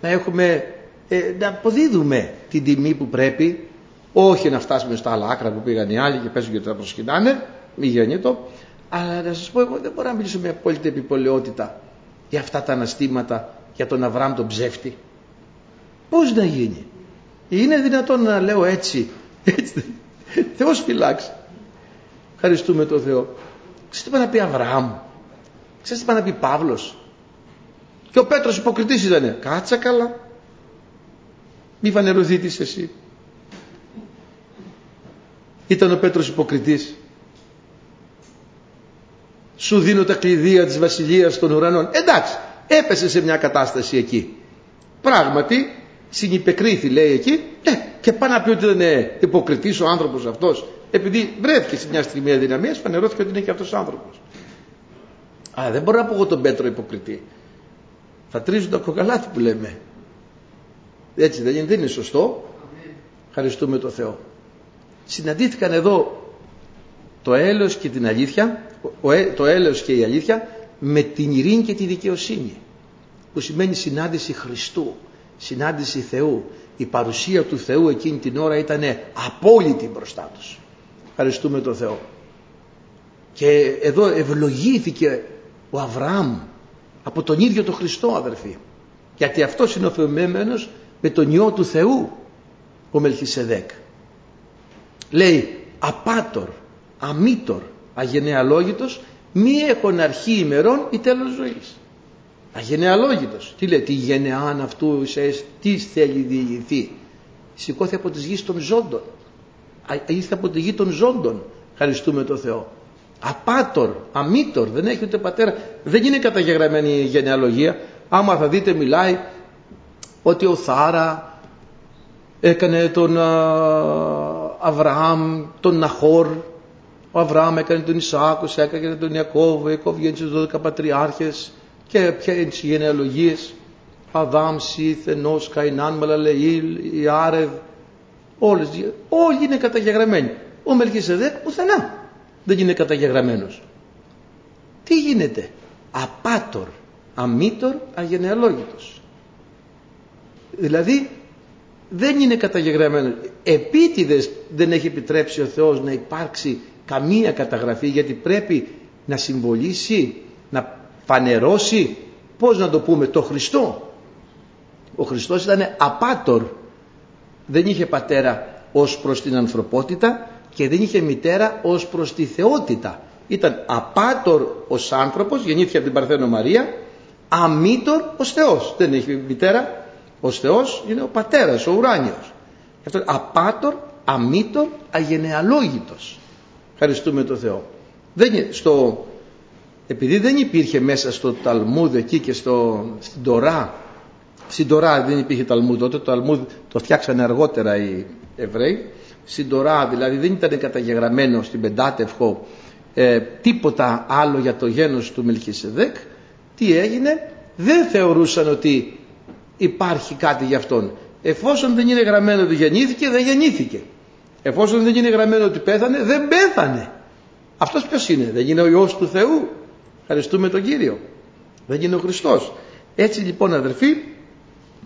[SPEAKER 1] να έχουμε, ε, να αποδίδουμε την τιμή που πρέπει, όχι να φτάσουμε στα άλλα άκρα που πήγαν οι άλλοι και πέσουν και τα προσκυνάνε, μη γέννητο, αλλά να σας πω εγώ δεν μπορώ να μιλήσω με απόλυτη επιπολαιότητα για αυτά τα αναστήματα για τον Αβραάμ τον ψεύτη. Πώς να γίνει; Είναι δυνατόν να λέω έτσι; έτσι. Θεός φυλάξει. Ευχαριστούμε τον Θεό. Ξέρετε τι να πει Αβραάμ; Ξέρετε τι να πει Παύλος; Και ο Πέτρος υποκριτής ήτανε. Κάτσα καλά. Μη φανερωθήτης εσύ. Ήταν ο Πέτρος υποκριτής. Σου δίνω τα κλειδία της βασιλείας των ουρανών. Εντάξει, έπεσε σε μια κατάσταση εκεί. Πράγματι, συνυπεκρίθη λέει εκεί ε, και πάει να πει ότι δεν είναι υποκριτής ο άνθρωπος αυτός επειδή βρέθηκε σε μια στιγμή αδυναμίας φανερώθηκε ότι είναι και αυτός ο άνθρωπος. Α, δεν μπορώ να πω εγώ τον Πέτρο υποκριτή. Θα τρίζουν τα κοκαλάθη που λέμε. Έτσι δεν είναι, δεν είναι σωστό. Ευχαριστούμε τον Θεό. Συναντήθηκαν εδώ το έλεος και την αλήθεια, το έλεος και η αλήθεια με την ειρήνη και τη δικαιοσύνη που σημαίνει συνάντηση Χριστού, συνάντηση Θεού. Η παρουσία του Θεού εκείνη την ώρα ήταν απόλυτη μπροστά τους. Ευχαριστούμε τον Θεό. Και εδώ ευλογήθηκε ο Αβραάμ από τον ίδιο τον Χριστό αδερφοί. Γιατί αυτός είναι ο θεωμένος με τον Υιό του Θεού ο Μελχισεδέκ. Λέει απάτορ, αμήτορ, αγενεαλόγητος, μη έχουν αρχή ημερών ή τέλος ζωής. Αγενεαλόγητος. Τι λέει, τη γενεάν αυτού σε τι θέλει διηγηθεί. Σηκώθη από τις γης των ζώντων. Ήρθε από τη γη των ζώντων. Ευχαριστούμε τον Θεό. Απάτορ, αμήτορ, δεν έχει ούτε πατέρα. Δεν είναι καταγεγραμμένη η γενεαλογία. Άμα θα δείτε μιλάει ότι ο Θάρα έκανε τον Αβραάμ, τον Ναχόρ, ο Αβραάμ έκανε τον Ισάκ, ο έκανε τον Ιακώβ, ο Ιακώβ γέννησε τους 12 πατριάρχες και ποια είναι τις γενεαλογίες. Αδάμ, Σίθ, Ενός, Καϊνάν, Μαλαλεήλ, Ιάρευ, όλες, όλοι είναι καταγεγραμμένοι. Ο Μελχισεδέκ πουθενά δεν είναι καταγεγραμμένος. Τι γίνεται; Απάτορ, αμήτορ, αγενεαλόγητος. Δηλαδή δεν είναι καταγεγραμμένος. Επίτηδες δεν έχει επιτρέψει ο Θεός να υπάρξει καμία καταγραφή γιατί πρέπει να συμβολήσει, να φανερώσει, πώς να το πούμε, το Χριστό. Ο Χριστός ήταν απάτορ. Δεν είχε πατέρα ως προς την ανθρωπότητα και δεν είχε μητέρα ως προς τη θεότητα. Ήταν απάτορ ως άνθρωπος, γεννήθηκε από την Παρθένο Μαρία, αμήτορ ως Θεός. Δεν έχει μητέρα ως Θεός, είναι ο πατέρας, ο ουράνιος. Αυτό απάτορ, αμήτορ, αγενεαλόγητος. Ευχαριστούμε τον Θεό. Δεν, στο, επειδή δεν υπήρχε μέσα στο Ταλμούδ εκεί και στο, στην Τωρά, στην Τωρά δεν υπήρχε Ταλμούδ τότε, το Ταλμούδ το φτιάξανε αργότερα οι Εβραίοι, στην Τωρά δηλαδή δεν ήταν καταγεγραμμένο στην Πεντάτευχο ε, τίποτα άλλο για το γένος του Μελχισεδέκ, τι έγινε, δεν θεωρούσαν ότι υπάρχει κάτι για αυτόν. Εφόσον δεν είναι γραμμένο ότι γεννήθηκε, δεν γεννήθηκε. Εφόσον δεν είναι γραμμένο ότι πέθανε, δεν πέθανε. Αυτός ποιος είναι, δεν είναι ο Υιός του Θεού; Ευχαριστούμε τον Κύριο. Δεν είναι ο Χριστός. Έτσι λοιπόν αδερφοί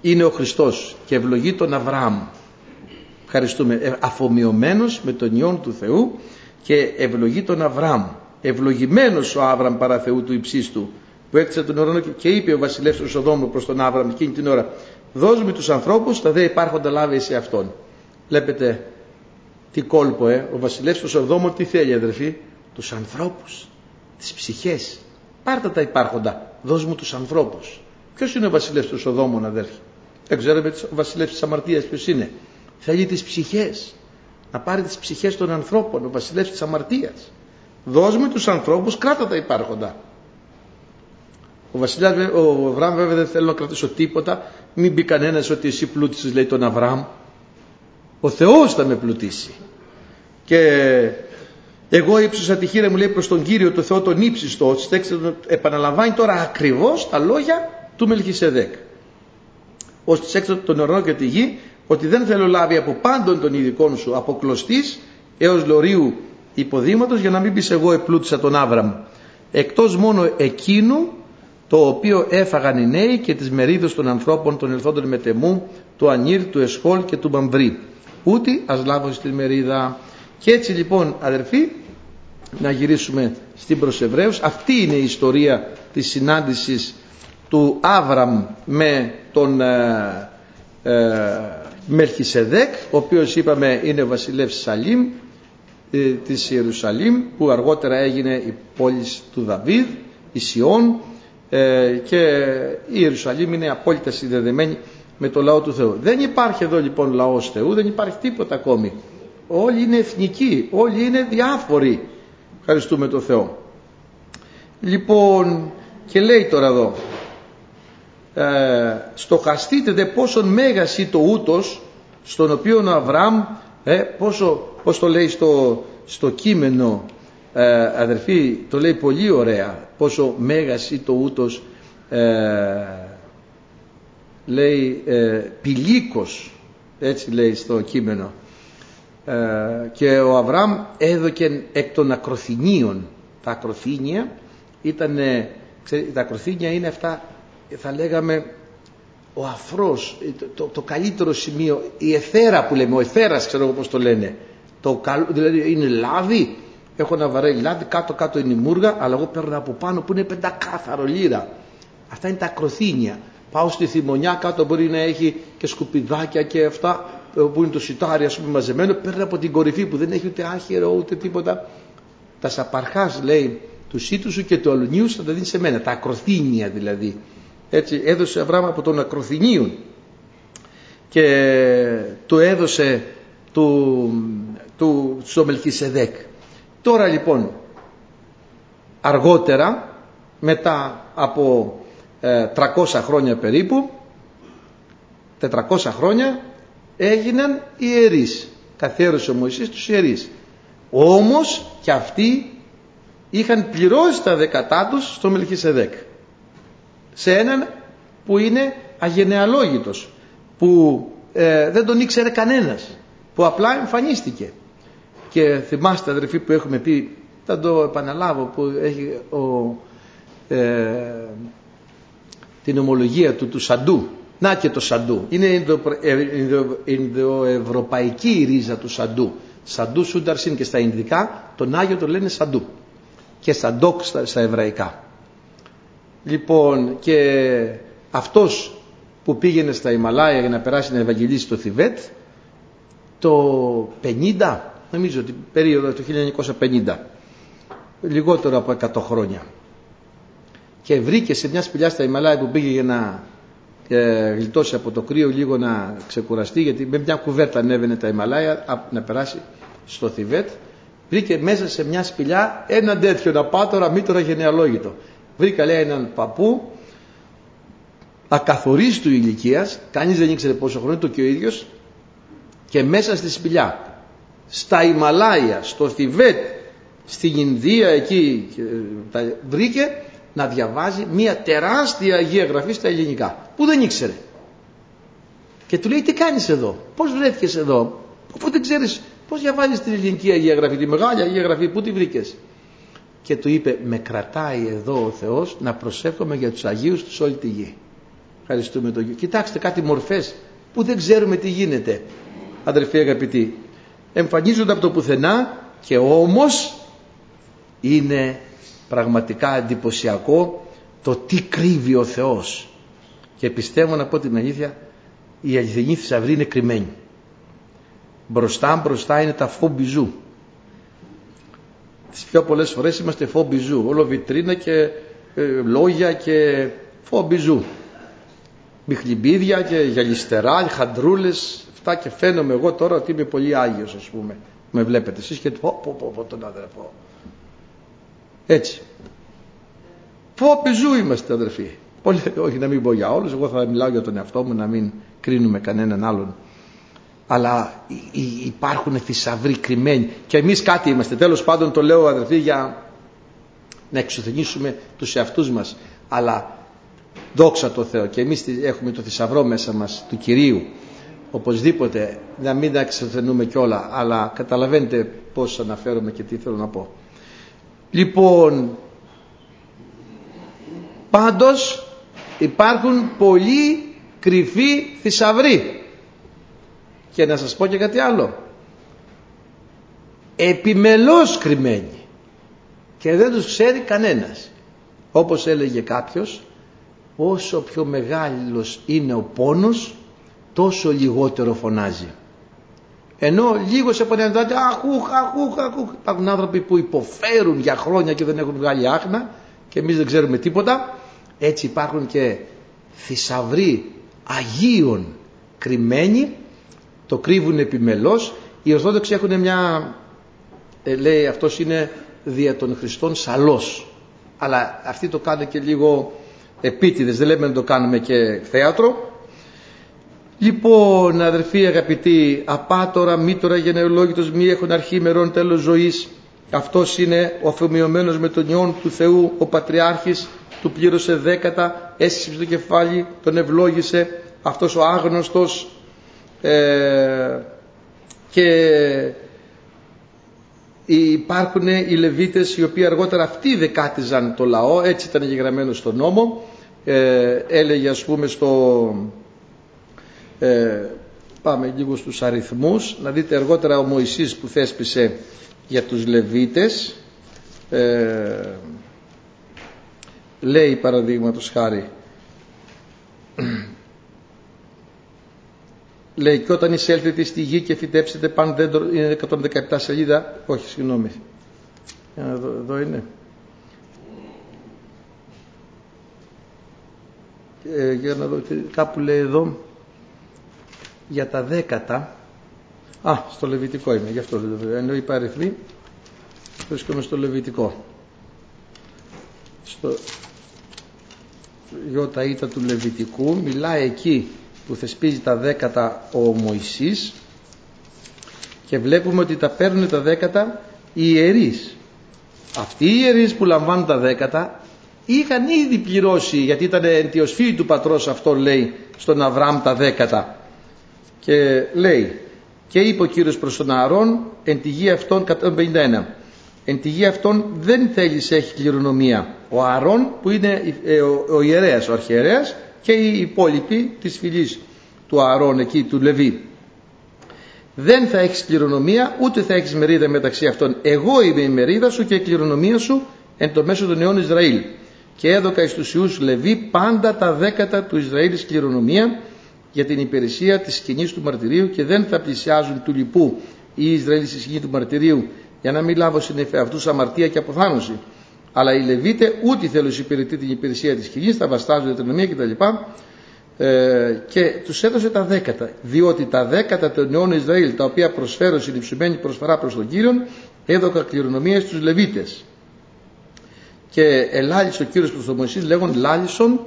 [SPEAKER 1] είναι ο Χριστός και ευλογεί τον Αβραάμ. Ευχαριστούμε. Ε, αφομοιωμένος με τον Υιόν του Θεού και ευλογεί τον Αβραάμ. Ευλογημένος ο Άβραμ παρά Θεού του υψίστου που έκτισε τον ουρανό και είπε ο βασιλεύς του Σοδόμου προς τον Άβραμ εκείνη την ώρα δώσ' μου τους ανθρώπους τα δε υπάρχοντα λάβει σε αυτόν. Βλέπετε τι κόλπο ε. Ο βασιλεύς του Σοδόμου τι θέλει αδερφοί. Τους ανθρώπους. Τις ψυχές. Πάρτε τα υπάρχοντα. Δώσ' μου τους ανθρώπους. Ποιος είναι ο βασιλεύς του Σοδόμων αδέρφοι. Δεν ξέρουμε ο βασιλεύς της αμαρτίας ποιος είναι. Θέλει τις ψυχές. Να πάρει τις ψυχές των ανθρώπων. Ο βασιλεύς της αμαρτίας. Δώσ' μου τους ανθρώπους, κράτα τα υπάρχοντα. Ο βασιλιάς, ο Αβραάμ βέβαια δεν θέλει να κρατήσω τίποτα. Μην πει κανένας ότι εσύ πλούτησες λέει τον Αβραάμ. Ο Θεός θα με πλουτίσει. Και εγώ ύψωσα τη χείρα μου λέει προς τον Κύριο το Θεό τον ύψιστο. Επαναλαμβάνει τώρα ακριβώς τα λόγια του Μελχισεδέκ. Ως τις έξω τον ουρανό και τη γη ότι δεν θέλω λάβει από πάντων των ειδικών σου αποκλωστής έως λωρίου υποδήματος για να μην πεις εγώ επλούτησα τον Άβραμ. Εκτός μόνο εκείνου το οποίο έφαγαν οι νέοι και τις μερίδες των ανθρώπων των ελθόντων μετεμού, του Ανήρ, του Εσχόλ και του Μαμβρή. Ούτε ας λάβω στη μερίδα. Και έτσι λοιπόν αδερφοί, να γυρίσουμε στην προς Αυτή είναι η ιστορία της συνάντησης του Άβραμ με τον ε, ε, Μελχισεδέκ, ο οποίος είπαμε είναι βασιλεύς Σαλήμ, ε, της Ιερουσαλήμ, που αργότερα έγινε η πόλη του Δαβίδ, η Σιών, ε, και η Ιερουσαλήμ είναι απόλυτα συνδεδεμένη με το λαό του Θεού. Δεν υπάρχει εδώ λοιπόν λαός Θεού, δεν υπάρχει τίποτα ακόμη. Όλοι είναι εθνικοί, όλοι είναι διάφοροι. Ευχαριστούμε τον Θεό. Λοιπόν, και λέει τώρα εδώ, ε, στοχαστείτε δε πόσον μέγας ή το ούτος στον οποίο ο Αβραάμ ε, πόσο, πώς το λέει στο, στο κείμενο ε, αδερφοί το λέει πολύ ωραία πόσο μέγας ή το ούτος ε, λέει ε, πηλίκος έτσι λέει στο κείμενο ε, και ο Αβραάμ έδωκε εκ των ακροθυνίων. Τα ακροθύνια ήταν τα ακροθύνια είναι αυτά θα λέγαμε ο αφρός το, το, καλύτερο σημείο η εθέρα που λέμε ο εθέρας ξέρω εγώ πως το λένε. Το, δηλαδή είναι λάδι έχω ένα βαρέλι λάδι κάτω κάτω είναι η μούργα αλλά εγώ παίρνω από πάνω που είναι πεντακάθαρο λίρα. Αυτά είναι τα ακροθύνια. Πάω στη θυμονιά κάτω μπορεί να έχει και σκουπιδάκια και αυτά. ε, που είναι το σιτάρι ας πούμε μαζεμένο παίρνω από την κορυφή που δεν έχει ούτε άχυρο ούτε τίποτα. Τα σαπαρχάς λέει του σύτου σου και του αλουνίου θα τα δίνεις σε μένα. Τα ακροθύνια δηλαδή. Έτσι έδωσε Αβραάμ από τον ακροθυνίων και του έδωσε του, του, στο Μελχισεδέκ. Τώρα λοιπόν αργότερα μετά από 300 ε, χρόνια περίπου 400 χρόνια έγιναν ιερείς. Καθιέρωσε ο Μωυσής τους ιερείς. Όμως και αυτοί είχαν πληρώσει τα δεκατά τους στο Μελχισεδέκ. Σε έναν που είναι αγενεαλόγητος που ε, δεν τον ήξερε κανένας που απλά εμφανίστηκε. Και θυμάστε αδερφοί που έχουμε πει θα το επαναλάβω που έχει ο, ε, την ομολογία του του Σαντού να και το Σαντού. Είναι Ινδοευρωπαϊκή η ρίζα του Σαντού. Σαντού Σούνταρσιν και στα Ινδικά τον Άγιο το λένε Σαντού. Και Σαντόκ στα, στα Εβραϊκά. Λοιπόν και αυτός που πήγαινε στα Ιμαλάια για να περάσει να ευαγγελίσει το Θιβέτ το 50, νομίζω την περίοδο του 1950, λιγότερο από 100 χρόνια. Και βρήκε σε μια σπηλιά στα Ιμαλάια που πήγε για να ε, γλιτώσει από το κρύο λίγο να ξεκουραστεί γιατί με μια κουβέρτα ανέβαινε τα Ιμαλάια να περάσει στο Θιβέτ. Βρήκε μέσα σε μια σπηλιά ένα τέτοιο να πάτωρα μήτωρα γενεαλόγητο βρήκα λέει έναν παππού ακαθορίστου ηλικίας, κανείς δεν ήξερε πόσο χρόνο το και ο ίδιος και μέσα στη σπηλιά στα Ιμαλάια, στο Θιβέτ στην Ινδία εκεί τα βρήκε να διαβάζει μια τεράστια Αγία Γραφή στα ελληνικά που δεν ήξερε. Και του λέει τι κάνεις εδώ; Πως βρέθηκες εδώ; Αφού δεν ξέρεις πως διαβάζεις την ελληνική Αγία Γραφή τη μεγάλη Αγία Γραφή που τη βρήκες; Και του είπε με κρατάει εδώ ο Θεός να προσεύχομαι για τους Αγίους τους όλη τη γη ευχαριστούμε τον Κύριο. Κοιτάξτε κάτι μορφές που δεν ξέρουμε τι γίνεται αδερφοί αγαπητοί. Εμφανίζονται από το πουθενά και όμως είναι πραγματικά εντυπωσιακό το τι κρύβει ο Θεός. Και πιστεύω να πω την αλήθεια η αληθινή θησαυρή είναι κρυμμένη. Μπροστά μπροστά είναι τα φόμπιζού τις πιο πολλές φορές είμαστε φόμπιζού όλο βιτρίνα και ε, λόγια και φόμπιζού μιχλιμπίδια και γυαλιστερά, χαντρούλες. Αυτά και φαίνομαι εγώ τώρα ότι είμαι πολύ Άγιος ας πούμε. Με βλέπετε εσείς και πω πω πω, πω τον αδερφό έτσι. Φόμπιζού είμαστε αδερφοί. Πολύ, όχι να μην πω για όλους εγώ θα μιλάω για τον εαυτό μου να μην κρίνουμε κανέναν άλλον. Αλλά υπάρχουν θησαυροί κρυμμένοι. Και εμείς κάτι είμαστε. Τέλος πάντων το λέω αδερφοί για να εξουθενήσουμε τους εαυτούς μας. Αλλά δόξα τω Θεώ και εμείς έχουμε το θησαυρό μέσα μας του Κυρίου. Οπωσδήποτε να μην τα εξουθενούμε κιόλα αλλά καταλαβαίνετε πως αναφέρομαι και τι θέλω να πω λοιπόν Πάντως υπάρχουν πολλοί κρυφοί θησαυροί. Και να σας πω και κάτι άλλο. Επιμελώς κρυμμένοι. Και δεν τους ξέρει κανένας. Όπως έλεγε κάποιος, όσο πιο μεγάλος είναι ο πόνος, τόσο λιγότερο φωνάζει. Ενώ λίγος σε πανεπιστήμιο, αχούχ, αχούχ, αχούχ. Υπάρχουν άνθρωποι που υποφέρουν για χρόνια και δεν έχουν βγάλει άχνα και εμείς δεν ξέρουμε τίποτα. Έτσι υπάρχουν και θησαυροί Αγίων κρυμμένοι, το κρύβουν επιμελώς. Οι Ορθόδοξοι έχουν μια, ε, λέει αυτός είναι δια των Χριστών σαλός. Αλλά αυτοί το κάνουν και λίγο επίτηδες, δεν λέμε να το κάνουμε και θέατρο. Λοιπόν, αδερφοί αγαπητοί, απάτορα, μήτωρα, γενεολόγητος, μη έχουν αρχή μερών τέλος ζωής. Αυτός είναι ο αφομοιωμένος με τον Υιόν του Θεού, ο Πατριάρχης, του πλήρωσε δέκατα, έσυψε το κεφάλι, τον ευλόγησε, αυτός ο άγνωστος ε, και υπάρχουν οι Λεβίτες οι οποίοι αργότερα αυτοί δεκάτιζαν το λαό, έτσι ήταν γεγραμμένο στον νόμο, ε, έλεγε ας πούμε στο... Ε, πάμε λίγο στους αριθμούς, να δείτε αργότερα ο Μωυσής που θέσπισε για τους Λεβίτες, ε, λέει παραδείγματος χάρη λέει και όταν εισέλθετε στη γη και φυτέψετε πάνω δέντρο είναι 117 σελίδα. Όχι συγγνώμη. Εδώ, εδώ είναι. Ε, για να δω κάπου λέει εδώ για τα δέκατα. Α στο Λεβιτικό είμαι γι' αυτό ενώ είπα αριθμή βρίσκομαι στο Λεβιτικό. Στο γιώτα ήτα του Λεβιτικού μιλάει εκεί που θεσπίζει τα δέκατα ο Μωυσής και βλέπουμε ότι τα παίρνουν τα δέκατα οι ιερείς. Αυτοί οι ιερείς που λαμβάνουν τα δέκατα είχαν ήδη πληρώσει γιατί ήταν εντιοσφύη του πατρός αυτό λέει στον Αβραάμ τα δέκατα και λέει και είπε ο Κύριος προς τον Ααρών εν τη γη αυτών 151 εν τη γη αυτών δεν θέλει έχει κληρονομία ο Αρών που είναι ε, ο, ο ιερέας, ο αρχιερέας και οι υπόλοιποι της φυλής του Αρών εκεί του Λεβί. Δεν θα έχεις κληρονομία ούτε θα έχεις μερίδα μεταξύ αυτών. Εγώ είμαι η μερίδα σου και η κληρονομία σου εν το μέσο των αιών Ισραήλ και έδωκα εις τους Ιούς Λεβί πάντα τα δέκατα του Ισραήλ κληρονομία για την υπηρεσία της σκηνής του μαρτυρίου και δεν θα πλησιάζουν του λοιπού οι Ισραήλ στη σκηνή του μαρτυρίου για να μην λάβω συνεφέ αυτούς αμαρτία και αποθάνωση. Αλλά οι Λεβίτες ούτε θέλουν υπηρετεί την υπηρεσία της σκηνής, θα βαστάζουν την νομία κτλ. Ε, και τους έδωσε τα δέκατα, διότι τα δέκατα των νέων Ισραήλ, τα οποία προσφέρουν στην υψημένη προσφορά προς τον Κύριον, έδωκα κληρονομία στους Λεβίτες. Και ελάλησε ο Κύριος προς τον Μωυσής λέγον λάλησον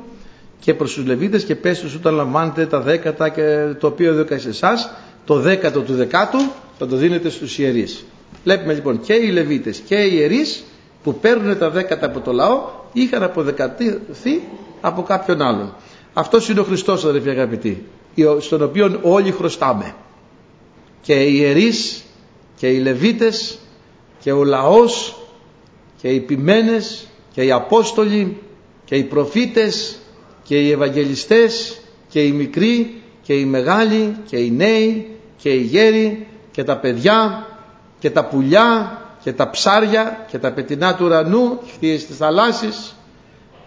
[SPEAKER 1] και προς τους Λεβίτες και πες τους όταν λαμβάνετε τα δέκατα και το οποίο έδωκα σε εσάς, το δέκατο του δεκάτου θα το δίνετε στους ιερείς. Βλέπουμε λοιπόν και οι Λεβίτες και οι ιερείς που παίρνουν τα δέκατα από το λαό είχαν αποδεκατηθεί από κάποιον άλλον. Αυτός είναι ο Χριστός αδερφοί αγαπητοί, στον οποίο όλοι χρωστάμε. Και οι ιερείς και οι Λεβίτες και ο λαός και οι ποιμένες και οι Απόστολοι και οι προφήτες και οι Ευαγγελιστές και οι μικροί και οι μεγάλοι και οι νέοι και οι γέροι και τα παιδιά και τα πουλιά και τα ψάρια και τα πετεινά του ουρανού χθίες της θαλάσσης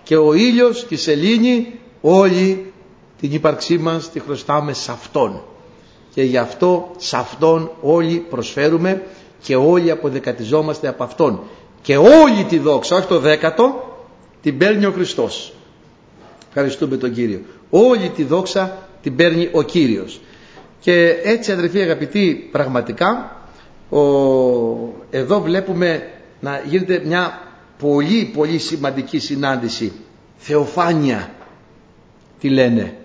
[SPEAKER 1] και ο ήλιος και η σελήνη όλοι την ύπαρξή μας τη χρωστάμε σε Αυτόν. Και γι' αυτό σε Αυτόν όλοι προσφέρουμε και όλοι αποδεκατιζόμαστε από Αυτόν. Και όλη τη δόξα, όχι το δέκατο την παίρνει ο Χριστός ευχαριστούμε τον Κύριο. Όλη τη δόξα την παίρνει ο Κύριος. Και έτσι αδερφοί αγαπητοί πραγματικά ο, εδώ βλέπουμε να γίνεται μια πολύ πολύ σημαντική συνάντηση. Θεοφάνεια τι λένε.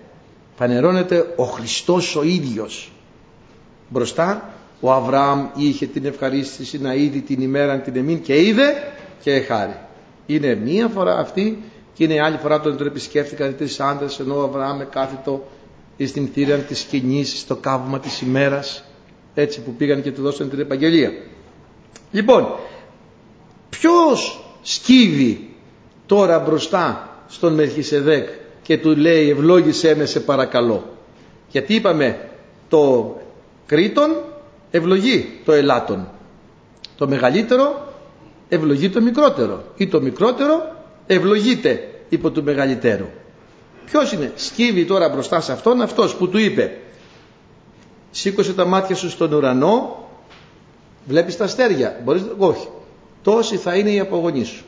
[SPEAKER 1] Φανερώνεται ο Χριστός ο ίδιος. Μπροστά ο Αβραάμ είχε την ευχαρίστηση να είδει την ημέρα την εμήν και είδε και χάρη. Είναι μία φορά αυτή και είναι άλλη φορά τον επισκέφτηκαν τρεις άντρες ενώ ο Αβραάμ κάθετο στην θύρα της σκηνής στο καύμα της ημέρας έτσι που πήγαν και του δώσαν την επαγγελία λοιπόν ποιος σκύβει τώρα μπροστά στον Μελχισεδέκ και του λέει ευλόγησέ με σε παρακαλώ. Γιατί είπαμε το Κρήτον ευλογεί το Ελάτων. Το μεγαλύτερο ευλογεί το μικρότερο ή το μικρότερο ευλογείται υπό του μεγαλύτερου. Ποιος είναι, σκύβει τώρα μπροστά σε αυτόν αυτός που του είπε σήκωσε τα μάτια σου στον ουρανό βλέπεις τα αστέρια, μπορείς, όχι, τόση θα είναι η απογονή σου.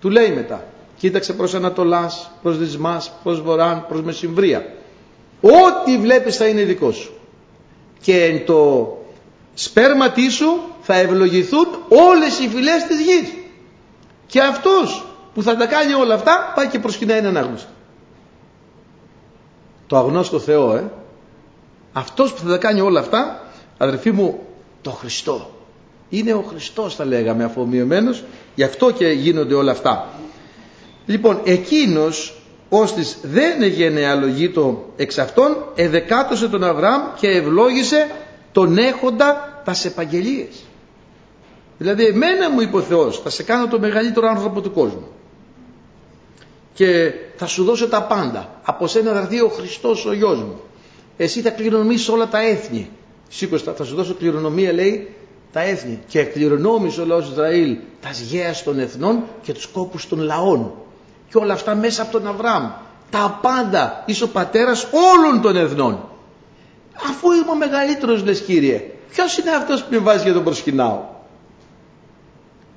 [SPEAKER 1] Του λέει μετά, κοίταξε προς Ανατολάς, προς Δυσμάς, προς Βορράν, προς Μεσημβρία. Ό,τι βλέπεις θα είναι δικό σου. Και εν το σπέρματί σου θα ευλογηθούν όλες οι φυλές της γης. Και αυτός που θα τα κάνει όλα αυτά πάει και προσκυνάει έναν άγνωστο. Το αγνώστο Θεό, ε. Αυτός που θα τα κάνει όλα αυτά, αδερφοί μου, το Χριστό. Είναι ο Χριστός θα λέγαμε αφομοιωμένος, γι' αυτό και γίνονται όλα αυτά. Λοιπόν, εκείνος ώστις δεν εγενεαλογεί το εξ αυτών, εδεκάτωσε τον Αβραάμ και ευλόγησε τον έχοντα τας επαγγελίες. Δηλαδή εμένα μου είπε ο Θεός, θα σε κάνω το μεγαλύτερο άνθρωπο του κόσμου. Και θα σου δώσω τα πάντα. Από σένα θα έρθει ο Χριστός ο γιος μου. Εσύ θα κληρονομήσεις όλα τα έθνη. Σήκωστα, θα σου δώσω κληρονομία λέει τα έθνη. Και κληρονόμησε ο λαός Ισραήλ τα σγαία των εθνών και τους κόπους των λαών. Και όλα αυτά μέσα από τον Αβραάμ. Τα πάντα. Είσαι ο πατέρας όλων των εθνών. Αφού είμαι ο μεγαλύτερος λες Κύριε. Ποιος είναι αυτός που με βάζει για τον προσκυνάω;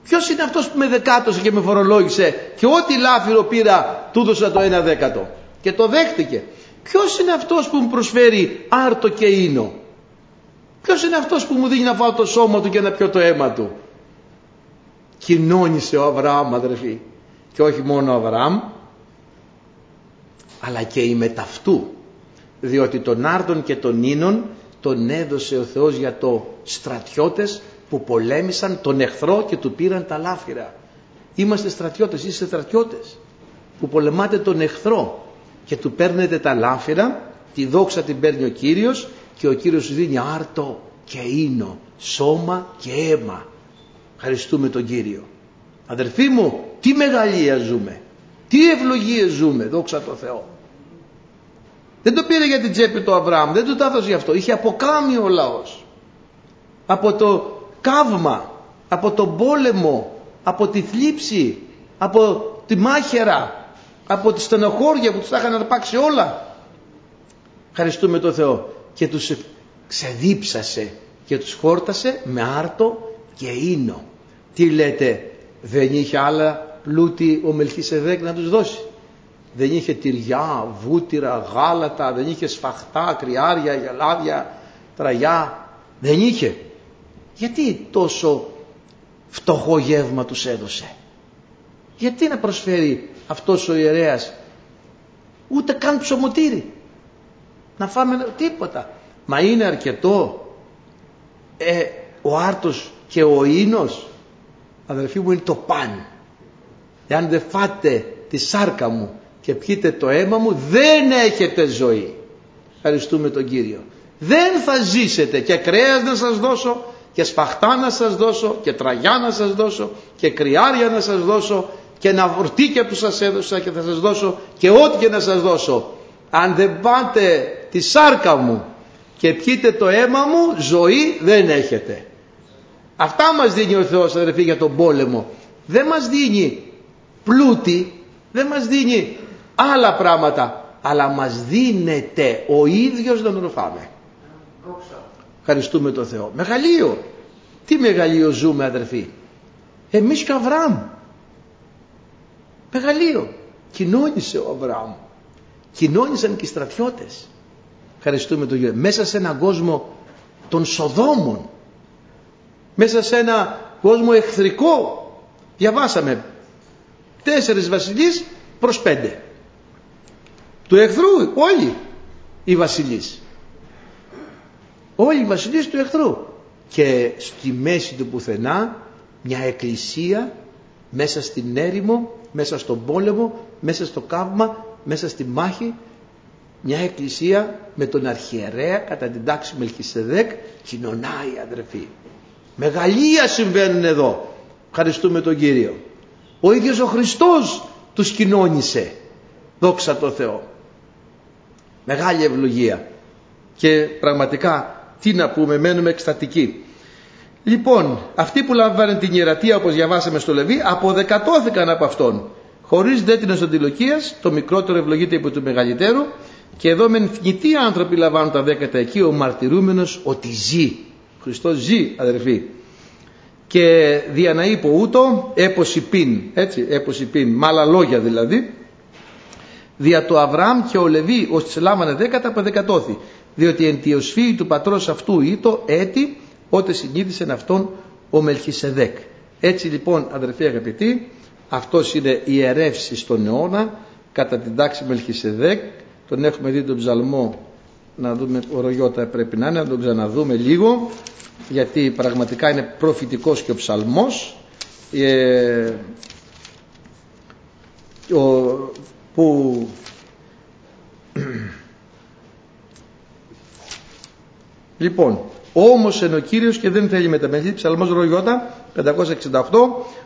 [SPEAKER 1] Ποιος είναι αυτός που με δεκάτωσε και με φορολόγησε και ό,τι λάφυρο πήρα του έδωσα το ένα δέκατο. Και το δέχτηκε. Ποιος είναι αυτός που μου προσφέρει άρτο και ίνο; Ποιος είναι αυτός που μου δίνει να φάω το σώμα του και να πιω το αίμα του; Κοινώνησε ο Αβραάμ αδερφοί. Και όχι μόνο ο Αβραάμ αλλά και η μεταυτού. Διότι τον άρτον και τον ίνον τον έδωσε ο Θεός για το στρατιώτες που πολέμησαν τον εχθρό και του πήραν τα λάφυρα. Είμαστε στρατιώτες, είστε στρατιώτες που πολεμάτε τον εχθρό και του παίρνετε τα λάφυρα, τη δόξα την παίρνει ο Κύριος και ο Κύριος σου δίνει άρτο και ίνο, σώμα και αίμα. Ευχαριστούμε τον Κύριο. Αδερφοί μου, τι μεγαλεία ζούμε, τι ευλογίες ζούμε, δόξα τω Θεώ. Δεν το πήρε για την τσέπη του Αβραάμ, δεν του τα έδωσε γι' αυτό. Είχε αποκάμει ο λαός. Από το καύμα, από τον πόλεμο, από τη θλίψη, από τη μάχαιρα, από τη στενοχώρια που τους τα είχαν αρπάξει όλα. Ευχαριστούμε τον Θεό. Και τους ξεδίψασε και τους χόρτασε με άρτο και ίνο. Τι λέτε, δεν είχε άλλα πλούτη ο Μελχίσεδέκ να τους δώσει. Δεν είχε τυριά, βούτυρα, γάλατα, δεν είχε σφαχτά, κρυάρια, γελάδια, τραγιά. Δεν είχε. Γιατί τόσο φτωχό γεύμα τους έδωσε; Γιατί να προσφέρει αυτός ο ιερέας ούτε καν ψωμοτήρι; Να φάμε τίποτα. Μα είναι αρκετό ε, ο άρτος και ο ίνος αδελφοί μου είναι το παν. Εάν δεν φάτε τη σάρκα μου και πιείτε το αίμα μου δεν έχετε ζωή. Ευχαριστούμε τον Κύριο. Δεν θα ζήσετε και κρέας να σας δώσω και σπαχτά να σας δώσω και τραγιά να σας δώσω και κρυάρια να σας δώσω και να βορτίκια που σας έδωσα και θα σας δώσω και ό,τι και να σας δώσω. Αν δεν πάτε τη σάρκα μου και πιείτε το αίμα μου ζωή δεν έχετε. Αυτά μας δίνει ο Θεός αδερφοί για τον πόλεμο. Δεν μας δίνει πλούτη, δεν μας δίνει άλλα πράγματα, αλλά μας δίνεται ο ίδιος να τον φάμε. Ευχαριστούμε τον Θεό. Μεγαλείο. Τι μεγαλείο ζούμε αδερφοί; Εμείς και ο Αβραάμ. Μεγαλείο. Κοινώνησε ο Αβραάμ. Κοινώνησαν και οι στρατιώτες. Ευχαριστούμε τον Κύριο. Μέσα σε έναν κόσμο των Σοδόμων. Μέσα σε ένα κόσμο εχθρικό. Διαβάσαμε τέσσερις βασιλείς προς πέντε. Του εχθρού όλοι οι βασιλείς. Όλοι οι βασιλείς του εχθρού. Και στη μέση του πουθενά μια εκκλησία μέσα στην έρημο, μέσα στον πόλεμο, μέσα στο καύμα, μέσα στη μάχη μια εκκλησία με τον αρχιερέα κατά την τάξη Μελχισεδέκ κοινωνάει αδερφοί. Μεγαλεία συμβαίνουν εδώ. Ευχαριστούμε τον Κύριο. Ο ίδιος ο Χριστός τους κοινώνησε. Δόξα τω Θεώ. Μεγάλη ευλογία. Και πραγματικά τι να πούμε, μένουμε εκστατικοί. Λοιπόν, αυτοί που λάμβανε την ιερατεία όπως διαβάσαμε στο Λεβί αποδεκατώθηκαν από αυτόν. Χωρίς δέτηνος αντιλοκίας, το μικρότερο ευλογείται υπό του μεγαλύτερου και εδώ με θνητοί άνθρωποι λαμβάνουν τα δέκατα εκεί, ο μαρτυρούμενος ότι ζει. Ο Χριστός ζει αδερφοί. Και δια να είπε ούτω έποση πίν, έτσι, έποση πίν, με άλλα λόγια δηλαδή, δια το Αβραάμ και ο Λεβί ως τις λάμβανε δέκατα αποδεκατώθη. Διότι εν τη του πατρός αυτού ήτο έτη, ότε συνήθισε αυτόν ο Μελχισεδέκ. Έτσι λοιπόν αδερφοί αγαπητοί, αυτός είναι ιερεύση στον αιώνα κατά την τάξη Μελχισεδέκ τον έχουμε δει τον ψαλμό να δούμε ο Ρογιώτα πρέπει να είναι να τον ξαναδούμε λίγο γιατί πραγματικά είναι προφητικός και ο ψαλμός ε, ο, που λοιπόν όμως εν ο Κύριος και δεν θέλει μεταμεληθεί ψαλμός Ρογιώτα 568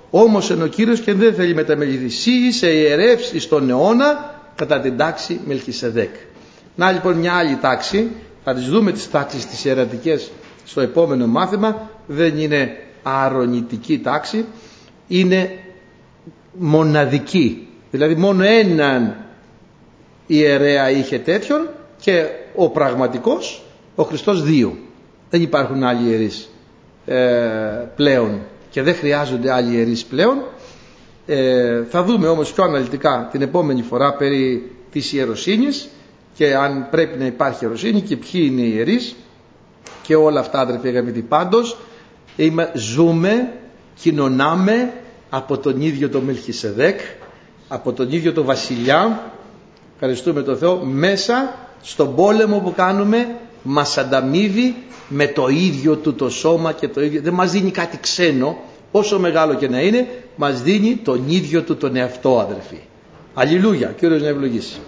[SPEAKER 1] όμως εν ο Κύριος και δεν θέλει μεταμεληθεί Σύ είσαι ιερεύς στον αιώνα κατά την τάξη Μελχισεδέκ. Να λοιπόν μια άλλη τάξη, θα τις δούμε τις τάξεις τις ιερατικές στο επόμενο μάθημα, δεν είναι αρωνητική τάξη, είναι μοναδική. Δηλαδή μόνο έναν ιερέα είχε τέτοιον και ο πραγματικός, ο Χριστός δύο. Δεν υπάρχουν άλλοι ιερείς ε, πλέον και δεν χρειάζονται άλλοι ιερείς πλέον. Ε, θα δούμε όμως πιο αναλυτικά την επόμενη φορά περί της ιεροσύνης και αν πρέπει να υπάρχει ιεροσύνη και ποιοι είναι οι ιερείς. Και όλα αυτά αδερφοί αγαπητοί πάντως είμαι, ζούμε, κοινωνάμε από τον ίδιο τον Μιλχισεδέκ από τον ίδιο τον βασιλιά. Ευχαριστούμε τον Θεό μέσα στον πόλεμο που κάνουμε μας ανταμείβει με το ίδιο του το σώμα και το ίδιο δεν μας δίνει κάτι ξένο όσο μεγάλο και να είναι μας δίνει τον ίδιο του τον εαυτό αδερφοί. Αλληλούια, Κύριος να ευλογήσει.